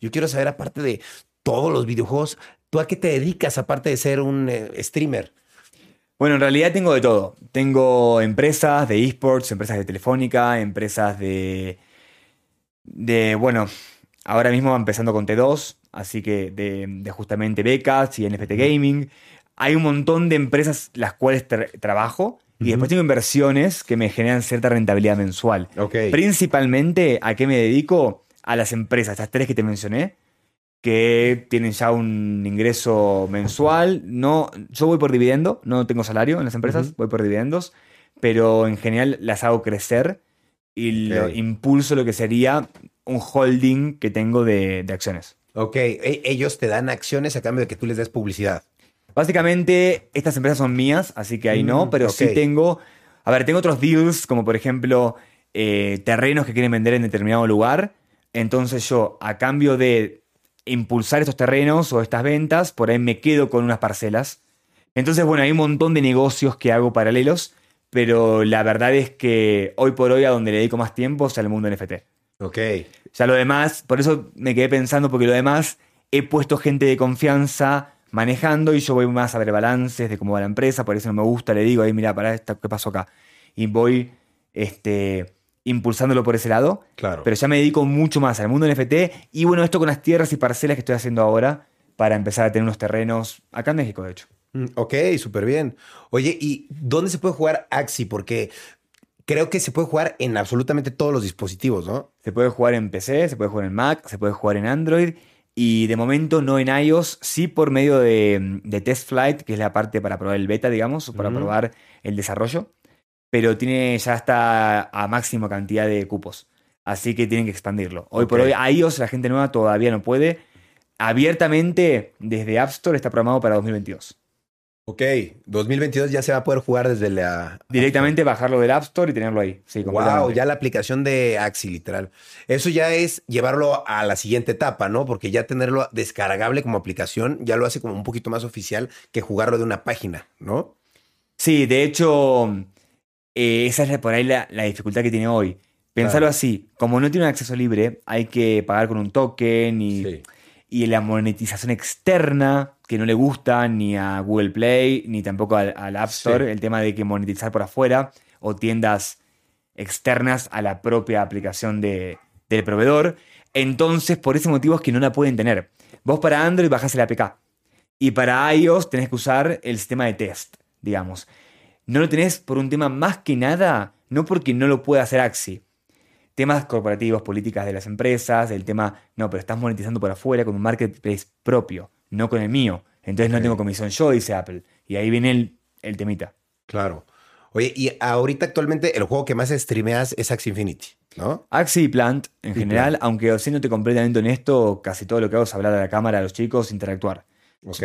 Yo quiero saber, aparte de todos los videojuegos, ¿tú a qué te dedicas aparte de ser un eh, streamer? Bueno, en realidad tengo de todo. Tengo empresas de esports, empresas de telefónica, empresas de. de. bueno, ahora mismo empezando con T2, así que de, de justamente becas y NFT Gaming. Hay un montón de empresas las cuales tra- trabajo y después tengo inversiones que me generan cierta rentabilidad mensual. Ok. Principalmente, ¿a qué me dedico? A las empresas, estas tres que te mencioné, que tienen ya un ingreso mensual. No, yo voy por dividendo, no tengo salario en las empresas, voy por dividendos, pero en general las hago crecer y lo- impulso lo que sería un holding que tengo de, de acciones. Ok, e- ellos te dan acciones a cambio de que tú les des publicidad. Básicamente, estas empresas son mías, así que ahí no, Mm, pero sí tengo. A ver, tengo otros deals, como por ejemplo eh, terrenos que quieren vender en determinado lugar. Entonces, yo, a cambio de impulsar estos terrenos o estas ventas, por ahí me quedo con unas parcelas. Entonces, bueno, hay un montón de negocios que hago paralelos, pero la verdad es que hoy por hoy a donde le dedico más tiempo es al mundo NFT. Ok. Ya lo demás, por eso me quedé pensando, porque lo demás he puesto gente de confianza manejando y yo voy más a ver balances de cómo va la empresa, por eso no me gusta, le digo, ahí mira, para esto, ¿qué pasó acá? Y voy este, impulsándolo por ese lado, Claro. pero ya me dedico mucho más al mundo NFT y bueno, esto con las tierras y parcelas que estoy haciendo ahora para empezar a tener unos terrenos acá en México, de hecho. Mm, Ok, súper bien. Oye, ¿y dónde se puede jugar Axi? Porque creo que se puede jugar en absolutamente todos los dispositivos, ¿no? Se puede jugar en PC, se puede jugar en Mac, se puede jugar en Android y de momento no en iOS, sí por medio de, de Test Flight, que es la parte para probar el beta, digamos, o para probar el desarrollo, pero tiene ya está a máxima cantidad de cupos, así que tienen que expandirlo. Hoy por hoy iOS la gente nueva todavía no puede. Abiertamente desde App Store está programado para 2022. Ok, 2022 ya se va a poder jugar desde la... Directamente bajarlo del App Store y tenerlo ahí. Sí, Wow, ya la aplicación de Axi, literal. Eso ya es llevarlo a la siguiente etapa, ¿no? Porque ya tenerlo descargable como aplicación ya lo hace como un poquito más oficial que jugarlo de una página, ¿no? Sí, de hecho, eh, esa es por ahí la, la dificultad que tiene hoy. Pensarlo Claro. así, como no tiene un acceso libre, hay que pagar con un token y, y la monetización externa, que no le gusta ni a Google Play, ni tampoco al, al App Store, Sí. el tema de que monetizar por afuera o tiendas externas a la propia aplicación de- del proveedor. Entonces, por ese motivo es que no la pueden tener. Vos para Android bajás el APK y para iOS tenés que usar el sistema de test, digamos. No lo tenés por un tema más que nada, no porque no lo pueda hacer Axi. Temas corporativos, políticas de las empresas, el tema, no, pero estás monetizando por afuera con un marketplace propio, no con el mío. Entonces no tengo comisión yo, dice Apple. Y ahí viene el, el temita. Claro. Oye, y ahorita actualmente el juego que más streameas es Axie Infinity, ¿no? Axi y Plant, en general, aunque siéndote completamente honesto, casi todo lo que hago es hablar a la cámara, a los chicos, interactuar.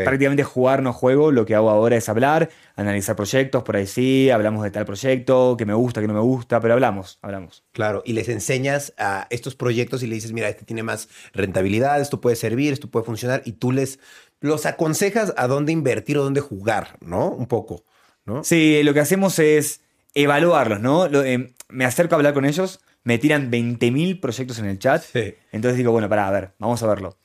Prácticamente jugar no juego, lo que hago ahora es hablar, analizar proyectos, por ahí sí, hablamos de tal proyecto, que me gusta, que no me gusta, pero hablamos, hablamos. Claro, y les enseñas a estos proyectos y le dices, mira, este tiene más rentabilidad, esto puede servir, esto puede funcionar, y tú les los aconsejas a dónde invertir o dónde jugar, ¿no? Un poco, ¿no? Sí, lo que hacemos es evaluarlos, ¿no? Lo- eh, me acerco a hablar con ellos, me tiran 20.000 proyectos en el chat, Sí. entonces digo, bueno, pará, a ver, vamos a verlo.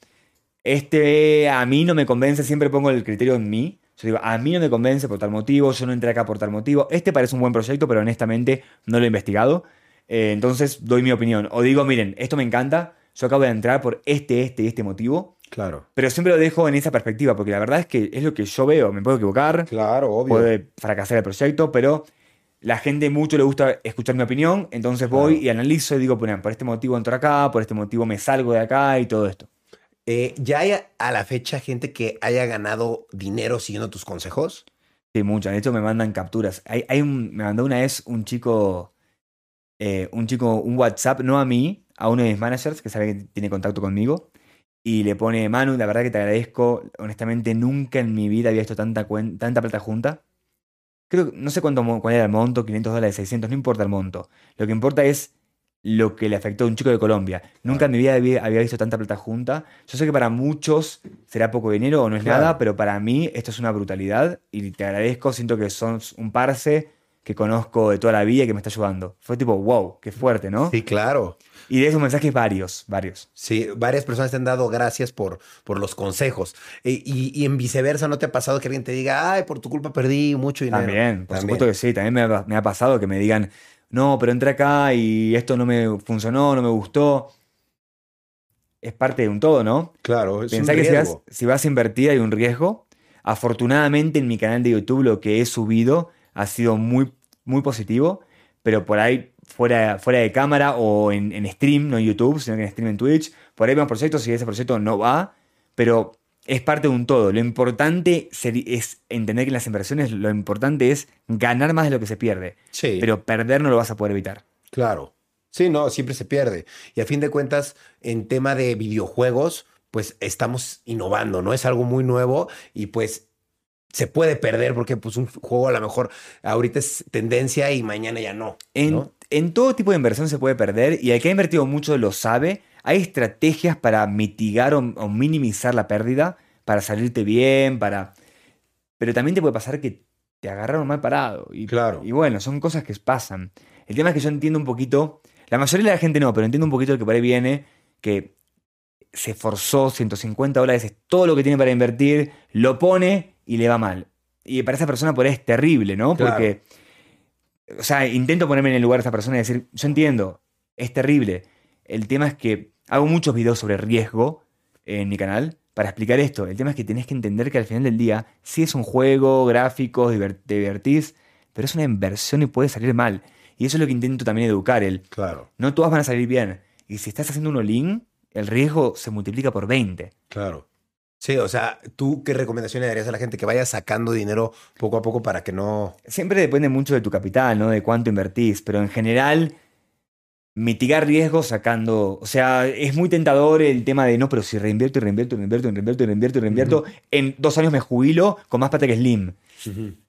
Este a mí no me convence, siempre pongo el criterio en mí. Yo digo, a mí no me convence por tal motivo, yo no entré acá por tal motivo. Este parece un buen proyecto, pero honestamente no lo he investigado. Eh, entonces doy mi opinión. O digo, miren, esto me encanta, yo acabo de entrar por este, este y este motivo. Claro. Pero siempre lo dejo en esa perspectiva, porque la verdad es que es lo que yo veo. Me puedo equivocar, Claro, obvio. puede fracasar el proyecto, pero la gente mucho le gusta escuchar mi opinión, entonces voy Claro. y analizo y digo, por este motivo entro acá, por este motivo me salgo de acá y todo esto. Eh, ¿Ya hay a- la fecha gente que haya ganado dinero siguiendo tus consejos? Sí, muchas. De hecho, me mandan capturas. Me mandó una vez un chico, eh, un chico, un WhatsApp, no a mí, a uno de mis managers que sabe que tiene contacto conmigo. Y le pone, Manu, la verdad que te agradezco. Honestamente, nunca en mi vida había visto tanta, tanta plata junta. Creo que, no sé cuánto, cuál era el monto, 500 dólares, 600, no importa el monto. Lo que importa es lo que le afectó a un chico de Colombia. Nunca en mi vida había, visto tanta plata junta. Yo sé que para muchos será poco dinero o no es Claro. nada, pero para mí esto es una brutalidad y te agradezco. Siento que sos un parce, que conozco de toda la vida que me está ayudando. Fue tipo, wow, qué fuerte, ¿no? Sí, claro. Y de esos mensajes varios, varios. Sí, varias personas te han dado gracias por, por los consejos. Y, y- y en viceversa, ¿no te ha pasado que alguien te diga, ay, por tu culpa perdí mucho dinero? También, por supuesto que sí. También me ha, me ha pasado que me digan, no, pero entré acá y esto no me funcionó, no me gustó. Es parte de un todo, ¿no? Claro, es un Pensá que si vas, si vas a invertir hay un riesgo. Afortunadamente en mi canal de YouTube lo que he subido ha sido muy, muy positivo, pero por ahí fuera, fuera de cámara o en, en stream, no en YouTube, sino que en stream en Twitch, por ahí vemos proyectos y ese proyecto no va, pero es parte de un todo. Lo importante es entender que en las inversiones lo importante es ganar más de lo que se pierde, Sí, pero perder no lo vas a poder evitar. claro. Sí, no, siempre se pierde. Y a fin de cuentas, en tema de videojuegos, pues estamos innovando, ¿no? Es algo muy nuevo y pues se puede perder porque pues un juego a lo mejor ahorita es tendencia y mañana ya no. En, ¿no? en todo tipo de inversión se puede perder y el que ha invertido mucho lo sabe. Hay estrategias para mitigar o, o minimizar la pérdida, para salirte bien, para... Pero también te puede pasar que te agarraron mal parado. Y, Claro. y bueno, son cosas que pasan. El tema es que yo entiendo un poquito, la mayoría de la gente no, pero entiendo un poquito el que por ahí viene, que se forzó 150 dólares, es todo lo que tiene para invertir, lo pone y le va mal. Y para esa persona por ahí es terrible, ¿no? Claro. Porque o sea, intento ponerme en el lugar de esa persona y decir, yo entiendo, es terrible. El tema es que hago muchos videos sobre riesgo en mi canal para explicar esto. El tema es que tenés que entender que al final del día, sí es un juego, gráficos, te divertís, pero es una inversión y puede salir mal. Y eso es lo que intento también educar, el Claro, no todas van a salir bien. Y si estás haciendo un all-in, el riesgo se multiplica por 20. claro. Sí, o sea, ¿tú qué recomendación le darías a la gente que vaya sacando dinero poco a poco para que no... Siempre depende mucho de tu capital, ¿no? De cuánto invertís, pero en general mitigar riesgos sacando, o sea, es muy tentador el tema de no, pero si reinvierto y reinvierto y reinvierto y reinvierto y reinvierto y reinvierto, en dos años me jubilo con más plata que Slim.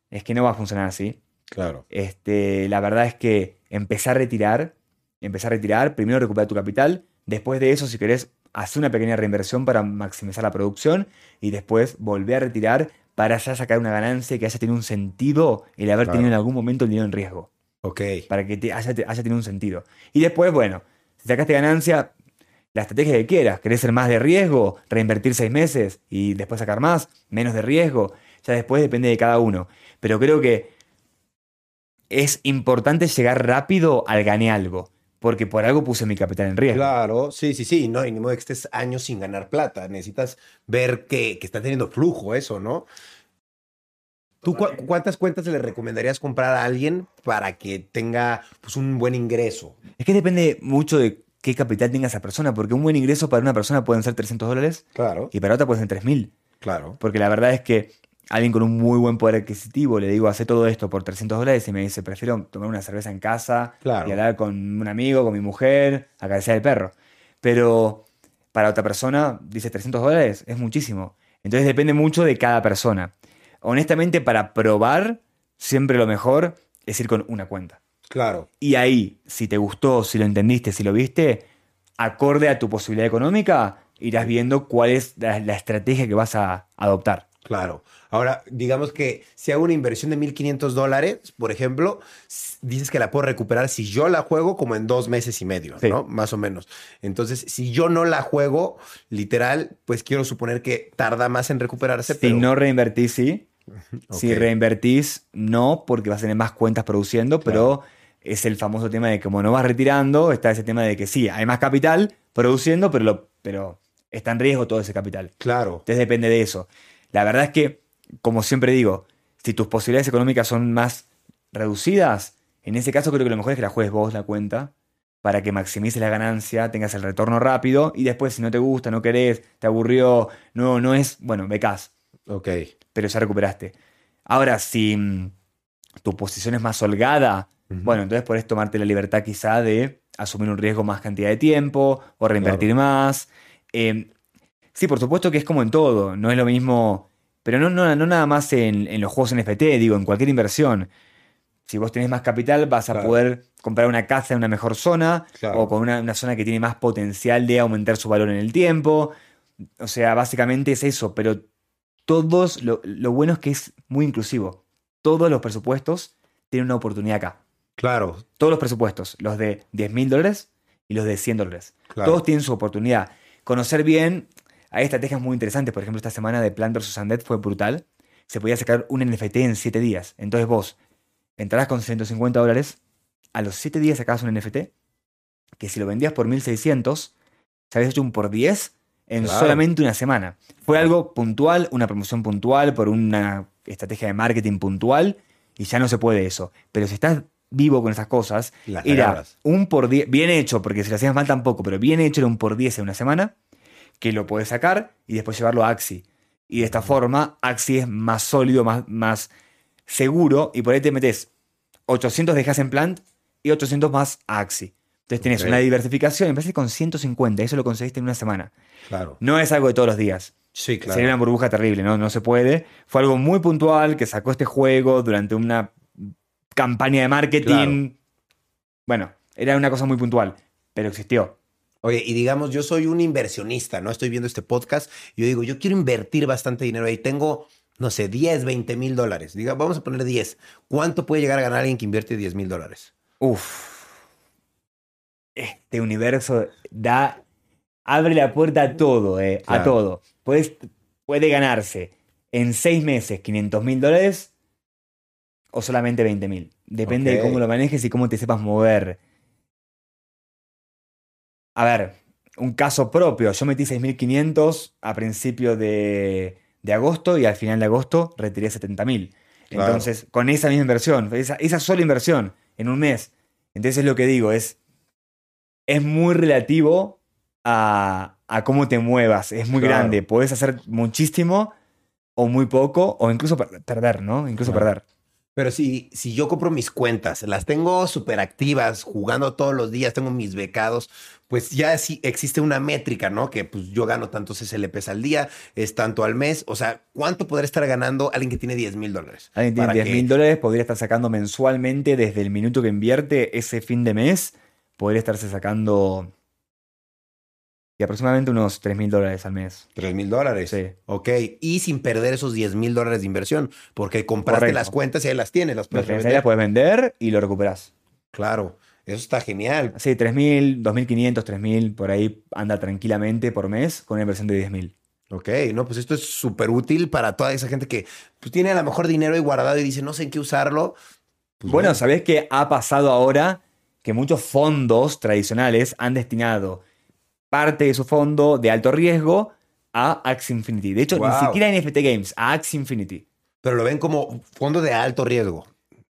Es que no va a funcionar así. Claro, Este, la verdad es que empezar a retirar, empezar a retirar, primero recuperar tu capital, después de eso, si querés, hacer una pequeña reinversión para maximizar la producción y después volver a retirar para ya sacar una ganancia que haya tenido un sentido el haber Claro. tenido en algún momento el dinero en riesgo, ok. para que te haya, te- haya tenido un sentido. Y después, bueno, si sacaste ganancia, la estrategia que quieras, querés ser más de riesgo, reinvertir seis meses y después sacar más, menos de riesgo, ya después depende de cada uno. Pero creo que es importante llegar rápido al gané algo, porque por algo puse mi capital en riesgo. Claro, sí, sí, sí, no, y ni modo que estés años sin ganar plata. Necesitas ver que, que está teniendo flujo eso, ¿no? ¿Tú cu- cuántas cuentas le recomendarías comprar a alguien para que tenga pues, un buen ingreso? Es que depende mucho de qué capital tenga esa persona, porque un buen ingreso para una persona pueden ser 300 dólares Claro, y para otra pueden ser 3000. claro. Porque la verdad es que alguien con un muy buen poder adquisitivo le digo, hace todo esto por 300 dólares y me dice, prefiero tomar una cerveza en casa Claro. y hablar con un amigo, con mi mujer, acariciar el perro. Pero para otra persona, dice 300 dólares, es muchísimo. Entonces depende mucho de cada persona. Honestamente, para probar, siempre lo mejor es ir con una cuenta. Claro, Y ahí, si te gustó, si lo entendiste, si lo viste, acorde a tu posibilidad económica, irás viendo cuál es la, la estrategia que vas a adoptar. claro. Ahora, digamos que si hago una inversión de 1.500 dólares, por ejemplo, dices que la puedo recuperar si yo la juego como en dos meses y medio, Sí. ¿no? Más o menos. Entonces, si yo no la juego, literal, pues quiero suponer que tarda más en recuperarse, Si pero... no reinvertís, sí. Si reinvertís, no, porque vas a tener más cuentas produciendo, pero es el famoso tema de que como no vas retirando, está ese tema de que sí, hay más capital produciendo, pero, lo- pero está en riesgo todo ese capital. Claro, Entonces depende de eso. La verdad es que, como siempre digo, si tus posibilidades económicas son más reducidas, en ese caso creo que lo mejor es que la juegues vos la cuenta para que maximices la ganancia, tengas el retorno rápido y después si no te gusta, no querés, te aburrió, no, no es, bueno, becás, ok. Pero ya recuperaste. Ahora, si mm, tu posición es más holgada, bueno, entonces podés tomarte la libertad quizá de asumir un riesgo más cantidad de tiempo o reinvertir más. Eh, sí, por supuesto que es como en todo, no es lo mismo, pero no, no, no nada más en, en los juegos NFT, digo, en cualquier inversión. Si vos tenés más capital, vas a Claro. poder comprar una casa en una mejor zona Claro. o con una, una zona que tiene más potencial de aumentar su valor en el tiempo. O sea, básicamente es eso, pero todos, lo, lo bueno es que es muy inclusivo. Todos los presupuestos tiene una oportunidad acá. Claro, Todos los presupuestos, los de 10 mil dólares y los de 100 dólares. Claro. Todos tienen su oportunidad. Conocer bien, hay estrategias muy interesantes. Por ejemplo, esta semana de Plant vs. Undead fue brutal. Se podía sacar un NFT en 7 días. Entonces vos entrarás con 150 dólares, a los 7 días sacabas un NFT, que si lo vendías por 1600, se habías hecho un por 10 en Claro. solamente una semana. Fue algo puntual, una promoción puntual, por una estrategia de marketing puntual, y ya no se puede eso. Pero si estás vivo con esas cosas, Las era un por 10, bien hecho, porque si lo hacías mal tampoco, pero bien hecho era un por 10 en una semana, que lo puedes sacar y después llevarlo a Axi. Y de esta forma, Axi es más sólido, más, más seguro, y por ahí te metes 800 dejas en plant y 800 más a Axi. Entonces tienes una diversificación, me parece con 150, eso lo conseguiste en una semana. claro. No es algo de todos los días. Sí, claro. Sería una burbuja terrible, ¿no? No se puede. Fue algo muy puntual que sacó este juego durante una campaña de marketing. Bueno, era una cosa muy puntual, pero existió. Oye, y digamos, yo soy un inversionista, ¿no? Estoy viendo este podcast y yo digo, yo quiero invertir bastante dinero ahí. Tengo, no sé, 10, 20 mil dólares. Diga, vamos a poner 10. ¿Cuánto puede llegar a ganar alguien que invierte 10 mil dólares? Uf. Este universo da. Abre la puerta a todo, eh, a todo. Puedes, puede ganarse en seis meses 500 mil dólares o solamente 20 mil. Depende de cómo lo manejes y cómo te sepas mover. A ver, un caso propio. Yo metí 6.500 a principio de, de agosto y al final de agosto retiré 70.000. Claro. Entonces, con esa misma inversión, esa, esa sola inversión en un mes. Entonces, lo que digo es, es muy relativo a, a cómo te muevas. Es muy Claro. grande. Puedes hacer muchísimo o muy poco o incluso per- perder, ¿no? Incluso Claro. perder. Pero si, si yo compro mis cuentas, las tengo súper activas, jugando todos los días, tengo mis becados, pues ya sí existe una métrica, ¿no? Que pues yo gano tantos SLPs al día, es tanto al mes. O sea, ¿cuánto podrá estar ganando alguien que tiene 10 mil dólares? Alguien tiene Para 10 que- mil dólares, podría estar sacando mensualmente desde el minuto que invierte ese fin de mes, podría estarse sacando y aproximadamente unos 3 mil dólares al mes. 3 mil dólares. Sí. Ok. Y sin perder esos 10 mil dólares de inversión, porque compraste Correcto. las cuentas y ahí las tienes, las puedes sea, puedes vender y lo recuperas. Claro, eso está genial. Sí, 3.000, 2.500, 3.000, por ahí anda tranquilamente por mes con una inversión de 10.000. Ok, no, pues esto es súper útil para toda esa gente que pues, tiene a lo mejor dinero ahí guardado y dice, no sé en qué usarlo. Pues, Bueno, ¿sabés qué ha pasado ahora? Que muchos fondos tradicionales han destinado parte de su fondo de alto riesgo a Axie Infinity. De hecho, Wow. ni siquiera NFT Games, a Axie Infinity. pero lo ven como fondo de alto riesgo.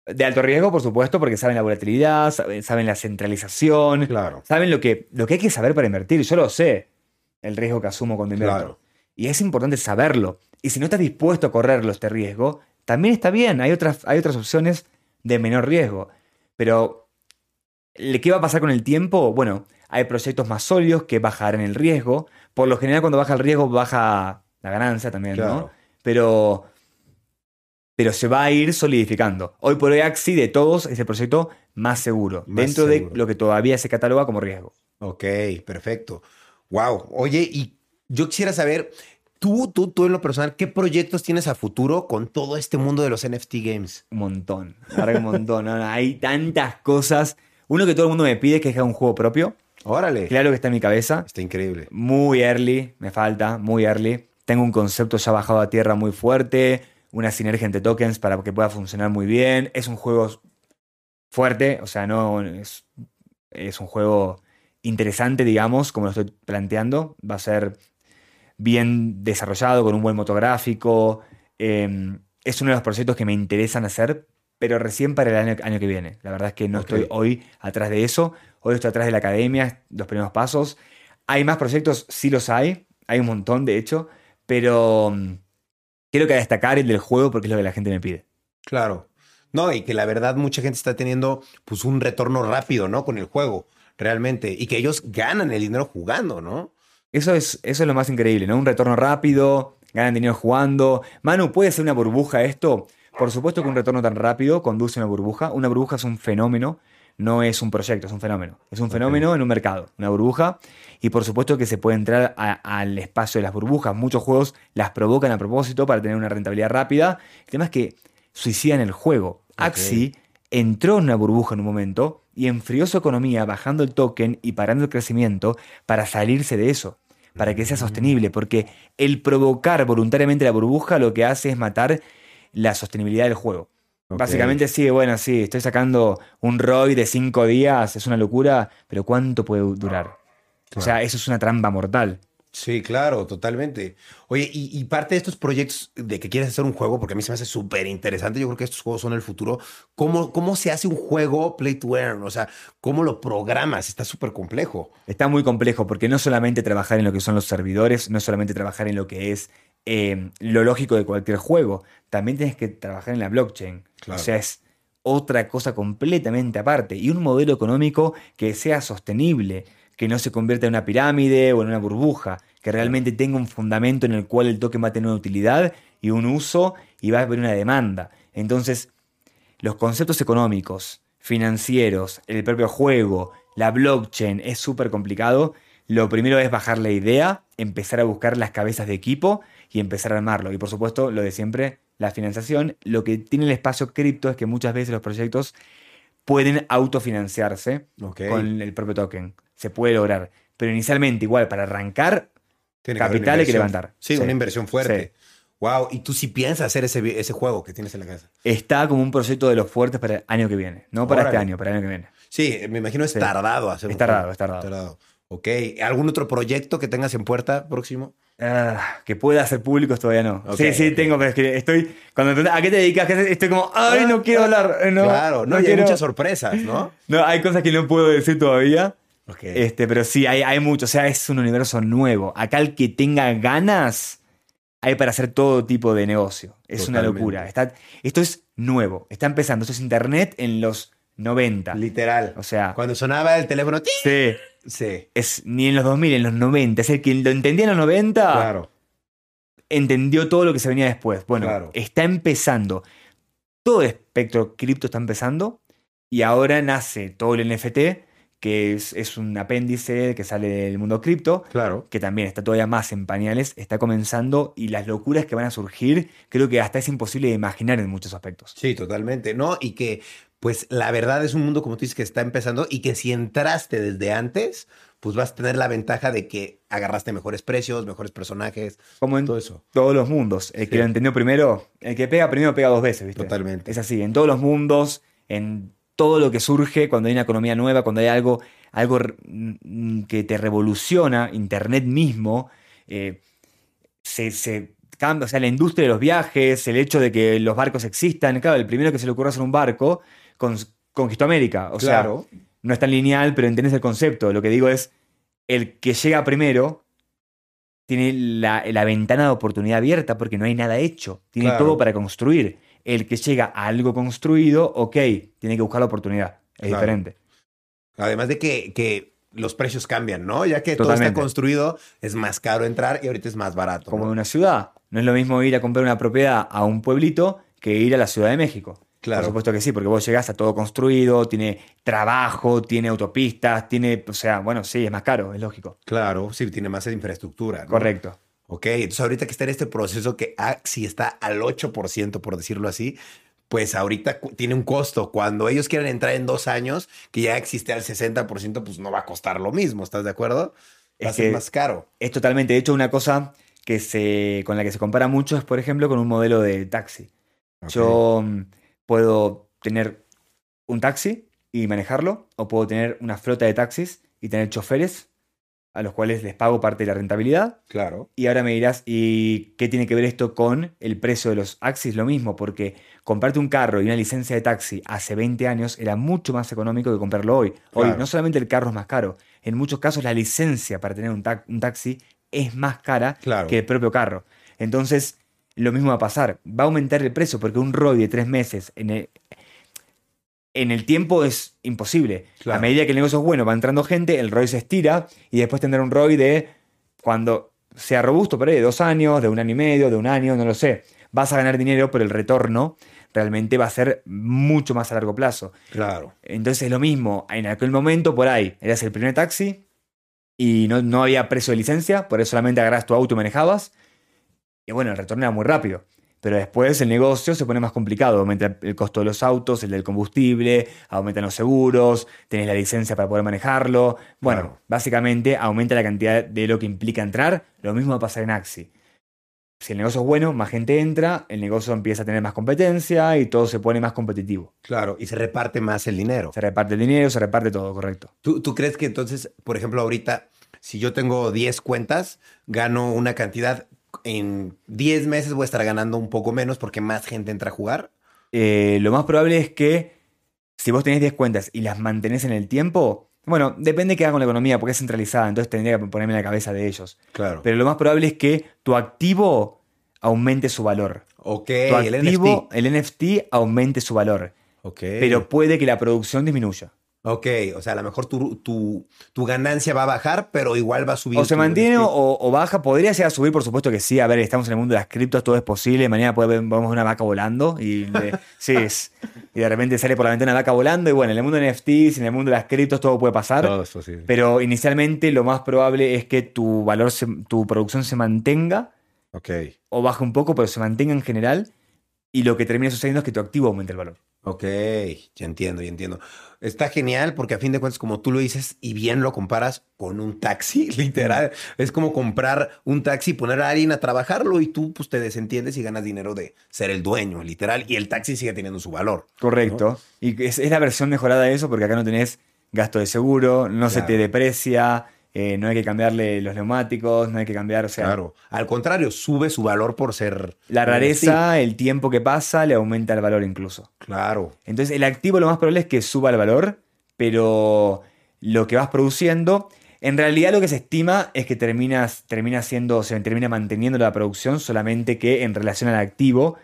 De alto riesgo, por supuesto, porque saben la volatilidad, saben, saben la centralización, Claro. saben lo que, lo que hay que saber para invertir. Yo lo sé, el riesgo que asumo cuando invierto. Claro. Y es importante saberlo. Y si no estás dispuesto a correrlo este riesgo, también está bien. Hay otras, hay otras opciones de menor riesgo. Pero, ¿le- ¿qué va a pasar con el tiempo? Bueno, hay proyectos más sólidos que bajarán el riesgo. Por lo general, cuando baja el riesgo, baja la ganancia también, ¿no? Pero, pero se va a ir solidificando. Hoy por hoy, Axi de todos es el proyecto más seguro. Más dentro seguro. de lo que todavía se cataloga como riesgo. Ok, perfecto. Wow. Oye, y yo quisiera saber, tú, tú, tú en lo personal, ¿qué proyectos tienes a futuro con todo este mundo de los NFT games? Un montón. Un montón. No, hay tantas cosas. Uno que todo el mundo me pide es que haga un juego propio. Órale. Claro que está en mi cabeza. Está increíble. Muy early, me falta, muy early. Tengo un concepto ya bajado a tierra muy fuerte, una sinergia entre tokens para que pueda funcionar muy bien. Es un juego fuerte, o sea, no es, es un juego interesante, digamos, como lo estoy planteando. Va a ser bien desarrollado, con un buen motográfico. Eh, es uno de los proyectos que me interesan hacer, pero recién para el año, año que viene. La verdad es que no estoy hoy atrás de eso. Hoy estoy atrás de la academia, los primeros pasos. Hay más proyectos, sí los hay. Hay un montón, de hecho. Pero mm, quiero que destacar el del juego porque es lo que la gente me pide. Claro. No, y que la verdad mucha gente está teniendo pues un retorno rápido, ¿no? Con el juego, realmente. Y que ellos ganan el dinero jugando, ¿no? Eso es, eso es lo más increíble, ¿no? Un retorno rápido, ganan dinero jugando. Manu, ¿puede ser una burbuja esto? Por supuesto que un retorno tan rápido conduce a una burbuja. Una burbuja es un fenómeno, no es un proyecto, es un fenómeno. Es un fenómeno en un mercado, una burbuja. Y por supuesto que se puede entrar al espacio de las burbujas. Muchos juegos las provocan a propósito para tener una rentabilidad rápida. El tema es que suicidan el juego. Axi entró en una burbuja en un momento y enfrió su economía bajando el token y parando el crecimiento para salirse de eso, para que sea sostenible, porque el provocar voluntariamente la burbuja lo que hace es matar la sostenibilidad del juego. Básicamente sí, bueno, sí, estoy sacando un ROI de cinco días, es una locura, pero ¿cuánto puede durar? O sea, eso es una trampa mortal. Sí, claro, totalmente. Oye, y, y parte de estos proyectos de que quieres hacer un juego, porque a mí se me hace súper interesante, yo creo que estos juegos son el futuro. ¿Cómo, ¿Cómo se hace un juego play to earn? O sea, ¿cómo lo programas? Está súper complejo. Está muy complejo porque no solamente trabajar en lo que son los servidores, no solamente trabajar en lo que es eh, lo lógico de cualquier juego, también tienes que trabajar en la blockchain. Claro. O sea, es otra cosa completamente aparte y un modelo económico que sea sostenible, que no se convierta en una pirámide o en una burbuja, que realmente tenga un fundamento en el cual el token va a tener una utilidad y un uso y va a haber una demanda. Entonces, los conceptos económicos, financieros, el propio juego, la blockchain es súper complicado. Lo primero es bajar la idea, empezar a buscar las cabezas de equipo y empezar a armarlo. Y por supuesto, lo de siempre, la financiación. Lo que tiene el espacio cripto es que muchas veces los proyectos pueden autofinanciarse con el propio token. Se puede lograr. Pero inicialmente, igual, para arrancar, Tiene capital hay que levantar. Sí, Sí. una inversión fuerte. Wow. Y tú sí piensas hacer ese, ese juego que tienes en la casa. está como un proyecto de los fuertes para el año que viene. No para este año, para el año que viene. Sí, me imagino es Sí. tardado hacer Es tardado, es tardado. Ok. ¿Algún otro proyecto que tengas en puerta próximo? Ah, que pueda ser públicos todavía no. Sí, sí, tengo, pero es que estoy. Cuando me ¿a qué te dedicas? Estoy como, ay, no quiero hablar. eh, No, claro, no, y hay quiero". muchas sorpresas, ¿no? No, hay cosas que no puedo decir todavía. Este, pero sí, hay, hay mucho. O sea, es un universo nuevo. Acá el que tenga ganas, hay para hacer todo tipo de negocio. Es una locura. Está, esto es nuevo. Está empezando. Esto es internet en los 90. Literal. O sea, Cuando sonaba el teléfono. ¡ting! sí. Sí. Es ni en los 2000, en los 90. Es el que lo entendía en los 90. Claro. entendió todo lo que se venía después. Bueno, Claro. está empezando. Todo el espectro cripto está empezando y ahora nace todo el NFT, que es, es un apéndice que sale del mundo cripto, Claro. que también está todavía más en pañales, está comenzando y las locuras que van a surgir, creo que hasta es imposible de imaginar en muchos aspectos. Sí, totalmente. No, y que, pues, la verdad es un mundo, como tú dices, que está empezando y que si entraste desde antes, pues vas a tener la ventaja de que agarraste mejores precios, mejores personajes, Como en todo eso. todos los mundos. El que Sí. lo entendió primero, el que pega primero pega dos veces, ¿viste? Totalmente. Es así, en todos los mundos, en todo lo que surge, cuando hay una economía nueva, cuando hay algo, algo mm, que te revoluciona, Internet mismo, eh, se, se cambia, o sea, la industria de los viajes, el hecho de que los barcos existan, claro, el primero que se le ocurrió hacer un barco conquistó América, o Claro. sea, no es tan lineal, pero entendés el concepto, lo que digo es, el que llega primero tiene la, la ventana de oportunidad abierta porque no hay nada hecho, tiene Claro. todo para construir. El que llega a algo construido, ok, tiene que buscar la oportunidad. Es Claro. diferente. Además de que, que los precios cambian, ¿no? Ya que todo está construido, es más caro entrar y ahorita es más barato. Como ¿no? en una ciudad. No es lo mismo ir a comprar una propiedad a un pueblito que ir a la Ciudad de México. Claro. Por supuesto que sí, porque vos llegás a todo construido, tiene trabajo, tiene autopistas, tiene, o sea, bueno, sí, es más caro, es lógico. Claro, sí, tiene más infraestructura. ¿no? Correcto. Ok, entonces ahorita que está en este proceso que ah, si está al 8%, por decirlo así, pues ahorita tiene un costo. Cuando ellos quieren entrar en dos años, que ya existe al 60%, pues no va a costar lo mismo, ¿estás de acuerdo? Va a ser más caro. Es totalmente, de hecho, una cosa que se, con la que se compara mucho es, por ejemplo, con un modelo de taxi. Yo mm, puedo tener un taxi y manejarlo, o puedo tener una flota de taxis y tener choferes a los cuales les pago parte de la rentabilidad. Claro. Y ahora me dirás, ¿y qué tiene que ver esto con el precio de los taxis? Lo mismo, porque comprarte un carro y una licencia de taxi hace 20 años era mucho más económico que comprarlo hoy. Hoy Claro. no solamente el carro es más caro, en muchos casos la licencia para tener un, ta- un taxi es más cara Claro. que el propio carro. Entonces, lo mismo va a pasar. Va a aumentar el precio porque un ROI de tres meses en el, en el tiempo es imposible. Claro. A medida que el negocio es bueno, va entrando gente, el ROI se estira y después tendrá un ROI de cuando sea robusto, por ahí, de dos años, de un año y medio, de un año, no lo sé. Vas a ganar dinero, pero el retorno realmente va a ser mucho más a largo plazo. Claro. Entonces es lo mismo. En aquel momento, por ahí, eras el primer taxi y no, no había precio de licencia, por eso solamente agarras tu auto y manejabas. Y bueno, el retorno era muy rápido. Pero después el negocio se pone más complicado, aumenta el costo de los autos, el del combustible, aumentan los seguros, tenés la licencia para poder manejarlo. Bueno, Claro. básicamente aumenta la cantidad de lo que implica entrar. Lo mismo va a pasar en Axi. Si el negocio es bueno, más gente entra, el negocio empieza a tener más competencia y todo se pone más competitivo. Claro, y se reparte más el dinero. Se reparte el dinero, se reparte todo, correcto. ¿Tú, tú crees que entonces, por ejemplo, ahorita, si yo tengo 10 cuentas, gano una cantidad, en 10 meses voy a estar ganando un poco menos porque más gente entra a jugar? Eh, lo más probable es que si vos tenés 10 cuentas y las mantenés en el tiempo, bueno, depende qué haga con la economía, porque es centralizada, entonces tendría que ponerme en la cabeza de ellos. Claro. Pero lo más probable es que tu activo aumente su valor. ok, Tu el activo, NFT. el NFT, aumente su valor. Ok. Pero puede que la producción disminuya. Ok, o sea, a lo mejor tu, tu, tu ganancia va a bajar, pero igual va a subir. O se mantiene o, o baja. Podría llegar a subir, por supuesto que sí. A ver, estamos en el mundo de las criptos, todo es posible. Mañana puede, vemos una vaca volando y, le- sí, es- y de repente sale por la ventana una vaca volando. Y bueno, en el mundo de NFTs, en el mundo de las criptos, todo puede pasar. Todo es posible. Pero inicialmente lo más probable es que tu valor, se- tu producción se mantenga Ok. o baje un poco, pero se mantenga en general. Y lo que termina sucediendo es que tu activo aumente el valor. Ok, ya entiendo, ya entiendo. Está genial porque a fin de cuentas, como tú lo dices y bien lo comparas con un taxi, literal, es como comprar un taxi y poner a alguien a trabajarlo y tú pues te desentiendes y ganas dinero de ser el dueño, literal, y el taxi sigue teniendo su valor. Correcto. Y es, es la versión mejorada de eso porque acá no tenés gasto de seguro, no se te deprecia, eh, no hay que cambiarle los neumáticos, no hay que cambiar, o sea, Claro. Al contrario, sube su valor por ser la rareza, el tiempo que pasa, le aumenta el valor incluso. Claro. Entonces el activo lo más probable es que suba el valor, pero lo que vas produciendo, en realidad lo que se estima es que terminas, termina siendo, se termina manteniendo la producción, solamente que en relación al activo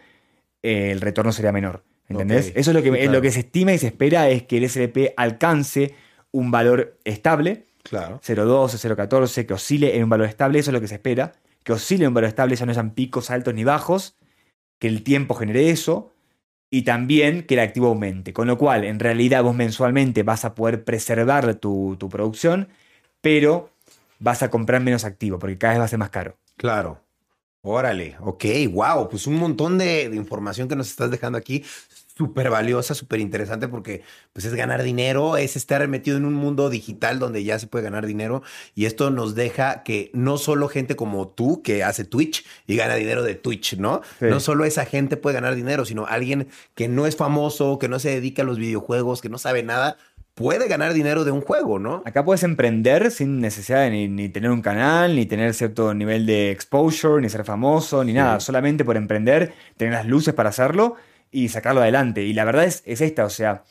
eh, el retorno sería menor. ¿Entendés? Eso es lo que, sí, es lo que se estima y se espera es que el SLP alcance un valor estable, Claro. 0,12, 0,14, que oscile en un valor estable, eso es lo que se espera, que oscile en un valor estable, ya no sean picos altos ni bajos, que el tiempo genere eso y también que el activo aumente. Con lo cual, en realidad vos mensualmente vas a poder preservar tu, tu producción, pero vas a comprar menos activo porque cada vez va a ser más caro. Claro. Órale, ok, wow, pues un montón de, de información que nos estás dejando aquí, súper valiosa, súper interesante porque pues es ganar dinero, es estar metido en un mundo digital donde ya se puede ganar dinero y esto nos deja que no solo gente como tú que hace Twitch y gana dinero de Twitch, ¿no? Sí. No solo esa gente puede ganar dinero, sino alguien que no es famoso, que no se dedica a los videojuegos, que no sabe nada, puede ganar dinero de un juego, ¿no? Acá puedes emprender sin necesidad de ni, ni tener un canal, ni tener cierto nivel de exposure, ni ser famoso, ni Sí. nada. Solamente por emprender, tener las luces para hacerlo y sacarlo adelante. Y la verdad es, es esta, o sea,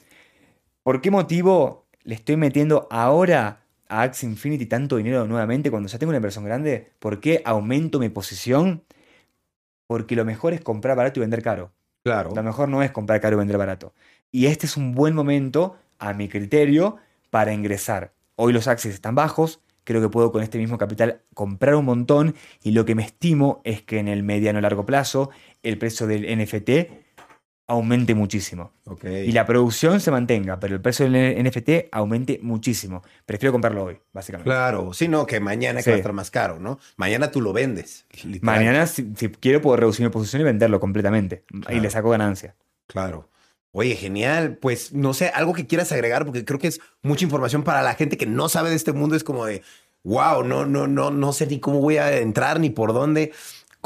¿por qué motivo le estoy metiendo ahora a Axie Infinity tanto dinero nuevamente cuando ya tengo una inversión grande? ¿Por qué aumento mi posición? Porque lo mejor es comprar barato y vender caro. Claro. Lo mejor no es comprar caro y vender barato. Y este es un buen momento, a mi criterio, para ingresar. Hoy los axes están bajos, creo que puedo con este mismo capital comprar un montón y lo que me estimo es que en el mediano largo plazo el precio del NFT aumente muchísimo. Y la producción se mantenga, pero el precio del NFT aumente muchísimo. Prefiero comprarlo hoy, básicamente. Claro, sí, no, que mañana que Sí. va a estar más caro, ¿no? Mañana tú lo vendes. Mañana, si, si quiero, puedo reducir mi posición y venderlo completamente. Y Claro. le saco ganancia. Claro. Oye, genial. Pues no sé, algo que quieras agregar, porque creo que es mucha información para la gente que no sabe de este mundo. Es como de, wow, no, no, no, no sé ni cómo voy a entrar ni por dónde.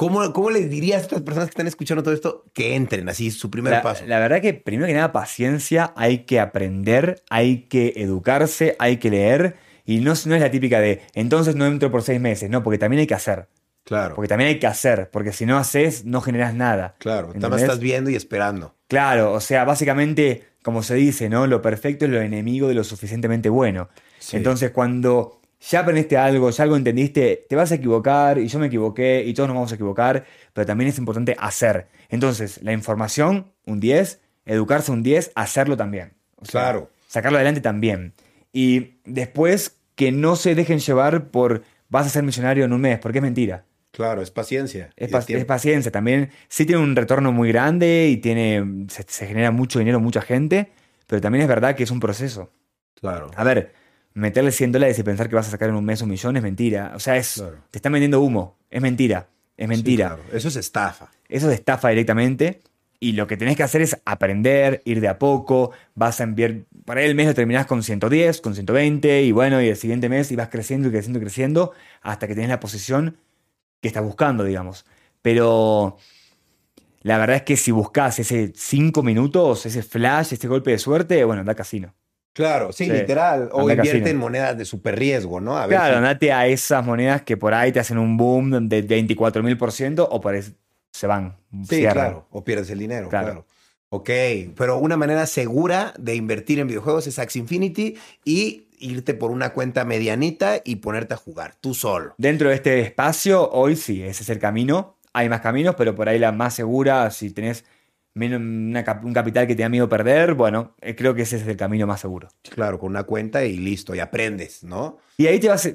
¿Cómo, cómo les dirías a estas personas que están escuchando todo esto que entren así, su primer La, paso? la verdad que primero que nada paciencia, hay que aprender, hay que educarse, hay que leer y no, no es la típica de entonces no entro por seis meses, no, porque también hay que hacer, Claro, porque también hay que hacer, porque si no haces no generas nada. claro. ¿entendés? estás viendo y esperando. Claro, o sea, básicamente, como se dice, ¿no? Lo perfecto es lo enemigo de lo suficientemente bueno. Sí. Entonces, cuando ya aprendiste algo, ya algo entendiste, te vas a equivocar y yo me equivoqué y todos nos vamos a equivocar, pero también es importante hacer. Entonces, la información, un 10, educarse un 10, hacerlo también. O sea, Claro. Sacarlo adelante también. Y después, que no se dejen llevar por vas a ser millonario en un mes, porque es mentira. Claro, es paciencia. Es paciencia también. Sí tiene un retorno muy grande y tiene, se, se genera mucho dinero, mucha gente, pero también es verdad que es un proceso. Claro. A ver, meterle 100 dólares y pensar que vas a sacar en un mes un millón es mentira. O sea, es, Claro. te están vendiendo humo, es mentira. Es mentira. Sí, claro. Eso es estafa. Eso es estafa directamente. Y lo que tenés que hacer es aprender, ir de a poco. Vas a enviar. Para el mes lo terminás con 110, con 120, y bueno, y el siguiente mes y vas creciendo y creciendo y creciendo hasta que tenés la posición que estás buscando, digamos. Pero la verdad es que si buscas ese 5 minutos, ese flash, ese golpe de suerte, bueno, anda a casino. Claro, sí, Sí. literal. O Anda invierte casino. en monedas de super riesgo, ¿no? A Claro, si- andate a esas monedas que por ahí te hacen un boom de 24.000% o por ahí se van. Sí, cierran. claro. O pierdes el dinero, claro. Claro. Ok, pero una manera segura de invertir en videojuegos es Axie Infinity y irte por una cuenta medianita y ponerte a jugar tú solo. Dentro de este espacio, hoy sí, ese es el camino. Hay más caminos, pero por ahí la más segura, si tenés una un capital que te da miedo perder, bueno, eh, creo que ese es el camino más seguro. Claro, con una cuenta y listo, y aprendes, ¿no? Y ahí te vas,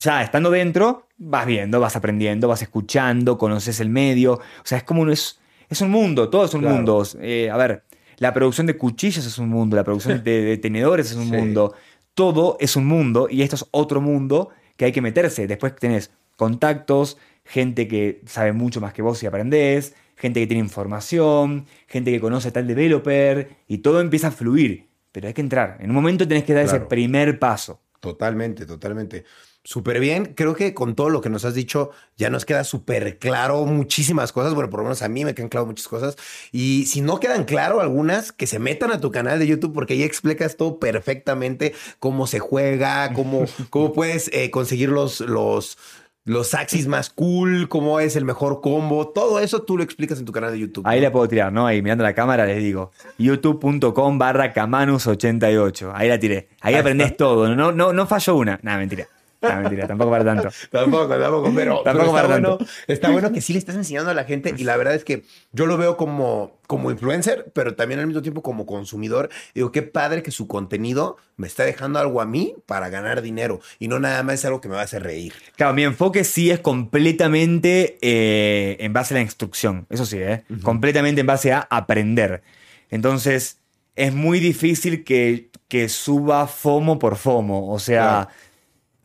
ya estando dentro, vas viendo, vas aprendiendo, vas escuchando, conoces el medio. O sea, es como un, es, es un mundo, todo es un Claro. mundo. Eh, a ver, la producción de cuchillos es un mundo, la producción de, de tenedores es un Sí. mundo. Todo es un mundo y esto es otro mundo que hay que meterse. Después tenés contactos, gente que sabe mucho más que vos y aprendés, gente que tiene información, gente que conoce a tal developer y todo empieza a fluir. Pero hay que entrar. En un momento tenés que dar ese primer paso. Totalmente, totalmente. Súper bien. Creo que con todo lo que nos has dicho ya nos queda súper claro muchísimas cosas. Bueno, por lo menos a mí me quedan claro muchas cosas. Y si no quedan claro algunas, que se metan a tu canal de YouTube porque ahí explicas todo perfectamente cómo se juega, cómo, cómo puedes eh, conseguir los, los, los axis más cool, cómo es el mejor combo. Todo eso tú lo explicas en tu canal de YouTube. Ahí la puedo tirar, ¿no? Ahí mirando la cámara les digo, youtube.com barra camanus88. Ahí la tiré. Ahí, Ahí aprendés está. todo. No, no, no falló una. Nada, mentira. Nada, mentira. Tampoco para tanto. Tampoco, tampoco, pero, Tampoco pero está, para bueno, tanto. está bueno que sí le estás enseñando a la gente y la verdad es que yo lo veo como, como influencer, pero también al mismo tiempo como consumidor. Digo, qué padre que su contenido me está dejando algo a mí para ganar dinero y no nada más es algo que me va a hacer reír. Claro, mi enfoque sí es completamente eh, en base a la instrucción. Eso sí, ¿eh? Completamente en base a aprender. Entonces, es muy difícil que, que suba FOMO por FOMO. O sea, Claro.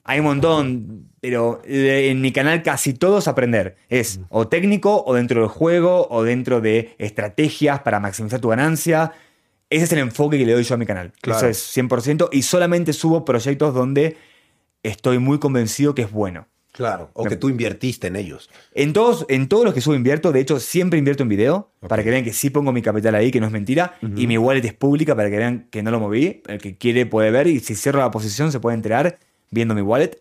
Hay un montón, pero eh, en mi canal casi todo es aprender. Es o técnico, o dentro del juego, o dentro de estrategias para maximizar tu ganancia. Ese es el enfoque que le doy yo a mi canal. Claro. Eso es 100%. Y solamente subo proyectos donde estoy muy convencido que es bueno. Claro. O que tú invertiste en ellos. En todos, en todos los que subo invierto, de hecho, siempre invierto en video, para que vean que sí pongo mi capital ahí, que no es mentira. Y mi wallet es pública para que vean que no lo moví. El que quiere puede ver y si cierro la posición se puede enterar viendo mi wallet.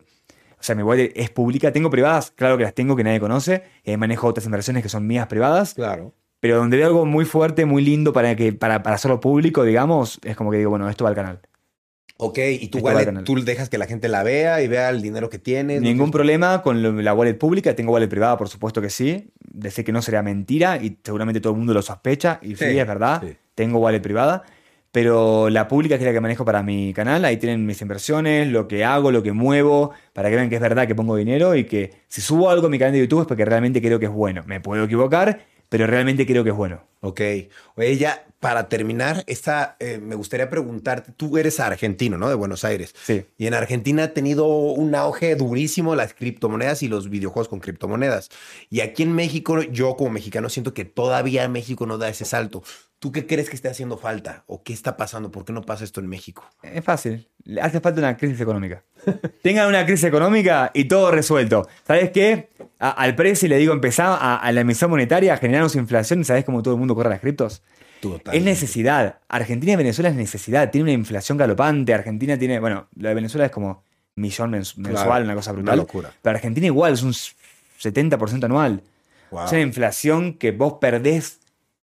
O sea, mi wallet es pública. Tengo privadas, claro que las tengo, que nadie conoce. Manejo otras inversiones que son mías privadas. Claro. Pero donde veo algo muy fuerte, muy lindo para, que, para, para hacerlo público, digamos, es como que digo, bueno, esto va al canal. Ok, y tu wallet, tú dejas que la gente la vea y vea el dinero que tienes. Ningún problema con lo- la wallet pública. Tengo wallet privada, por supuesto que sí. Decir que no sería mentira y seguramente todo el mundo lo sospecha. Y sí, Sí, es verdad. sí. Tengo wallet privada. Pero la pública que es la que manejo para mi canal. Ahí tienen mis inversiones, lo que hago, lo que muevo. Para que vean que es verdad que pongo dinero y que si subo algo a mi canal de YouTube es porque realmente creo que es bueno. Me puedo equivocar, pero realmente creo que es bueno. Ok. Oye, ya para terminar, esta, eh, me gustaría preguntarte, tú eres argentino, ¿no? De Buenos Aires. Sí. Y en Argentina ha tenido un auge durísimo las criptomonedas y los videojuegos con criptomonedas. Y aquí en México, yo como mexicano siento que todavía México no da ese salto. ¿Tú qué crees que esté haciendo falta? ¿O qué está pasando? ¿Por qué no pasa esto en México? Es fácil. Le hace falta una crisis económica. Tengan una crisis económica y todo resuelto. ¿Sabes qué? A- al precio le digo, empezá a, a la emisión monetaria, generamos inflación ¿sabes cómo todo el mundo corre a las criptos? Total. Es necesidad. Argentina y Venezuela es necesidad. Tiene una inflación galopante. Argentina tiene, bueno, lo de Venezuela es como millón mens- mensual, Claro, una cosa una brutal. locura. Pero Argentina igual es un 70% anual. Wow. Es una inflación que vos perdés,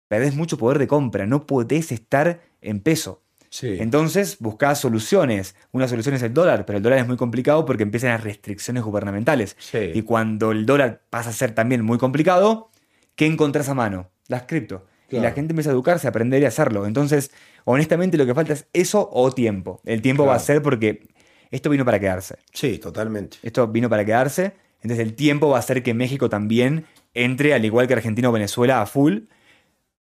perdés mucho poder de compra. No podés estar en peso. Sí. Entonces buscás soluciones. Una solución es el dólar, pero el dólar es muy complicado porque empiezan las restricciones gubernamentales. Sí. Y cuando el dólar pasa a ser también muy complicado, ¿qué encontrás a mano? Las cripto. Y Claro. la gente empieza a educarse, a aprender y a hacerlo. Entonces, honestamente, lo que falta es eso o tiempo. El tiempo va a ser porque esto vino para quedarse. Sí, totalmente. Esto vino para quedarse. Entonces, el tiempo va a hacer que México también entre, al igual que Argentina o Venezuela, a full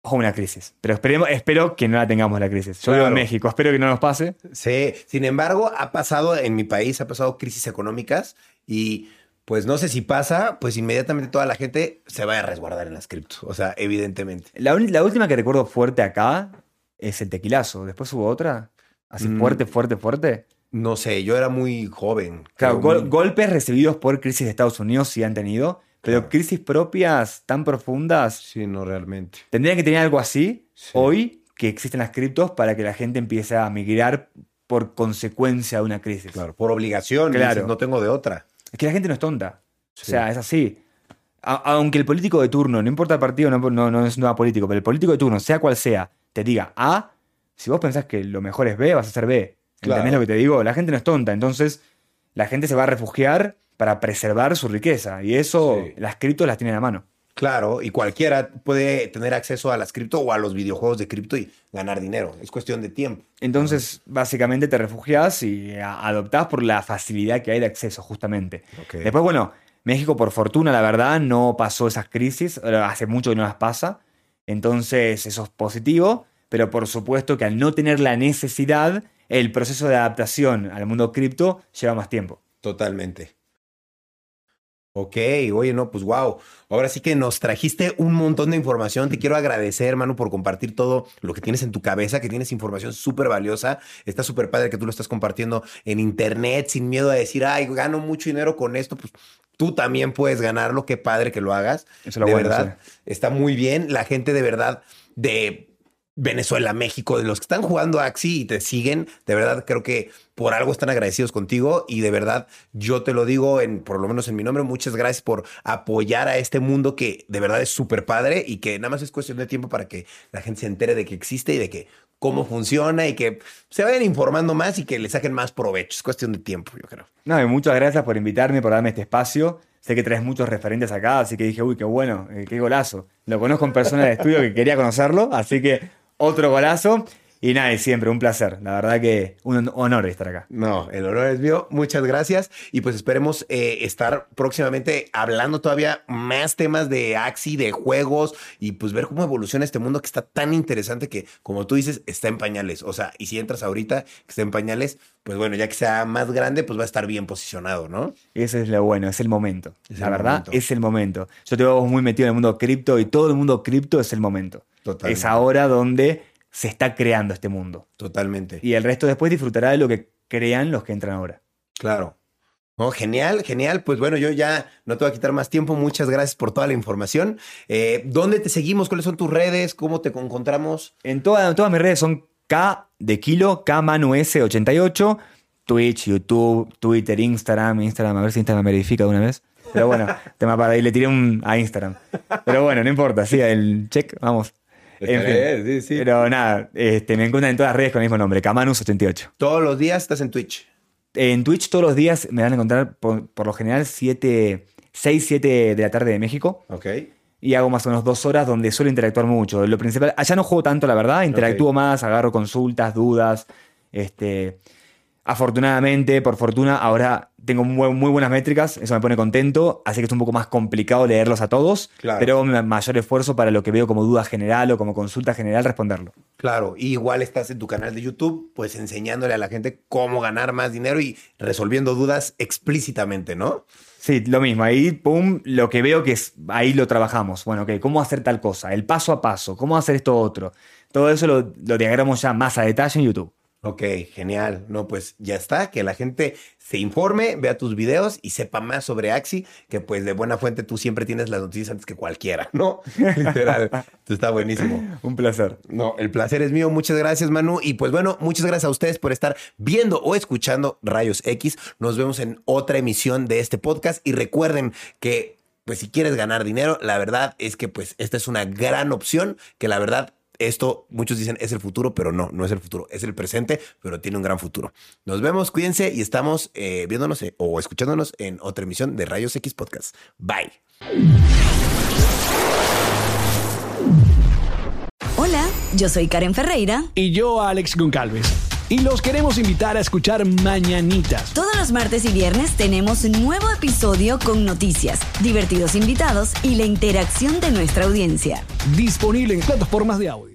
o una crisis. Pero esperemos, espero que no la tengamos la crisis. Yo vivo en Claro. México, espero que no nos pase. Sí, sin embargo, ha pasado en mi país, ha pasado crisis económicas y pues no sé si pasa, pues inmediatamente toda la gente se va a resguardar en las criptos. O sea, evidentemente. La, la última que recuerdo fuerte acá es el tequilazo. Después hubo otra. Así Mm. fuerte, fuerte, fuerte. No sé, yo era muy joven. Claro, gol- muy- golpes recibidos por crisis de Estados Unidos sí han tenido, pero crisis propias tan profundas Sí, no realmente. tendrían que tener algo así Sí. hoy que existen las criptos para que la gente empiece a migrar por consecuencia de una crisis. Claro, por obligación. Claro. dices, no tengo de otra. Es que la gente no es tonta. Sí. O sea, es así. A- aunque el político de turno, no importa el partido, no, no, no es nada político, pero el político de turno, sea cual sea, te diga A, si vos pensás que lo mejor es B, vas a hacer B. ¿Entendés Claro. lo que te digo? La gente no es tonta, entonces la gente se va a refugiar para preservar su riqueza. Y eso, Sí. las criptos las tienen a mano. Claro, y cualquiera puede tener acceso a las cripto o a los videojuegos de cripto y ganar dinero. Es cuestión de tiempo. Entonces, básicamente te refugias y adoptás por la facilidad que hay de acceso, justamente. Ok. Después, bueno, México, por fortuna, la verdad, no pasó esas crisis. Hace mucho que no las pasa. Entonces, eso es positivo. Pero por supuesto que al no tener la necesidad, el proceso de adaptación al mundo cripto lleva más tiempo. Totalmente. Ok, oye, no, pues wow. Ahora sí que nos trajiste un montón de información. Te quiero agradecer, hermano, por compartir todo lo que tienes en tu cabeza, que tienes información súper valiosa. Está súper padre que tú lo estás compartiendo en internet sin miedo a decir, ay, gano mucho dinero con esto. Pues tú también puedes ganarlo. Qué padre que lo hagas. Eso es lo de bueno, verdad, está muy bien. La gente de verdad de Venezuela, México, de los que están jugando Axi y te siguen, de verdad creo que por algo están agradecidos contigo y de verdad yo te lo digo en por lo menos en mi nombre, muchas gracias por apoyar a este mundo que de verdad es súper padre y que nada más es cuestión de tiempo para que la gente se entere de que existe y de que cómo funciona y que se vayan informando más y que le saquen más provecho. Es cuestión de tiempo, yo creo. No, y muchas gracias por invitarme, por darme este espacio. Sé que traes muchos referentes acá, así que dije, uy, qué bueno, eh, qué golazo. Lo conozco en persona de estudio que quería conocerlo, así que otro golazo. Y nada, y siempre un placer. La verdad que un honor estar acá. No, el honor es mío. Muchas gracias. Y pues esperemos eh, estar próximamente hablando todavía más temas de Axi, de juegos y pues ver cómo evoluciona este mundo que está tan interesante que, como tú dices, está en pañales. O sea, y si entras ahorita que está en pañales, pues bueno, ya que sea más grande, pues va a estar bien posicionado, ¿no? Ese es lo bueno, es el momento. Es la el verdad, momento. es el momento. Yo te veo muy metido en el mundo cripto y todo el mundo cripto es el momento. Totalmente. Es ahora donde se está creando este mundo. Totalmente. Y el resto después disfrutará de lo que crean los que entran ahora. Claro. No, genial, genial. Pues bueno, yo ya no te voy a quitar más tiempo. Muchas gracias por toda la información. Eh, ¿Dónde te seguimos? ¿Cuáles son tus redes? ¿Cómo te encontramos? En, toda- en todas mis redes son K de kilo, KManuS88, Twitch, YouTube, Twitter, Instagram, Instagram, a ver si Instagram me verifica de una vez. Pero bueno, tema para ahí, le tiré un a Instagram. Pero bueno, no importa, sí, el check, vamos. En fin. bien, sí, sí. Pero nada, este, me encuentran en todas las redes con el mismo nombre, Kamanus88. Todos los días estás en Twitch. En Twitch todos los días me van a encontrar por, por lo general 7, 6, 7 de la tarde de México. Ok. y hago más o menos dos horas donde suelo interactuar mucho. Lo principal, allá no juego tanto, la verdad, interactúo más, agarro consultas, dudas. Este, afortunadamente, por fortuna, ahora tengo muy, muy buenas métricas, eso me pone contento, así que es un poco más complicado leerlos a todos, Claro. pero mi mayor esfuerzo para lo que veo como duda general o como consulta general, responderlo. Claro, y igual estás en tu canal de YouTube, pues enseñándole a la gente cómo ganar más dinero y resolviendo dudas explícitamente, ¿no? Sí, lo mismo. Ahí, pum, lo que veo que es, ahí lo trabajamos. Bueno, ok, ¿cómo hacer tal cosa? El paso a paso, ¿cómo hacer esto otro? Todo eso lo, lo diagramamos ya más a detalle en YouTube. Ok, genial. No, pues ya está, que la gente se informe, vea tus videos y sepa más sobre Axi, que pues de buena fuente tú siempre tienes las noticias antes que cualquiera, ¿no? Literal. Está buenísimo. Un placer. No, el placer es mío. Muchas gracias, Manu. Y pues bueno, muchas gracias a ustedes por estar viendo o escuchando Rayos X. Nos vemos en otra emisión de este podcast y recuerden que pues si quieres ganar dinero, la verdad es que pues esta es una gran opción que la verdad esto muchos dicen es el futuro, pero no, no es el futuro, es el presente, pero tiene un gran futuro. Nos vemos, cuídense y estamos eh, viéndonos eh, o escuchándonos en otra emisión de Rayos X Podcast. Bye. Hola, yo soy Karen Ferreira. y yo Alex Goncalves. Y los queremos invitar a escuchar Mañanitas. Todos los martes y viernes tenemos un nuevo episodio con noticias, divertidos invitados y la interacción de nuestra audiencia. Disponible en plataformas de audio.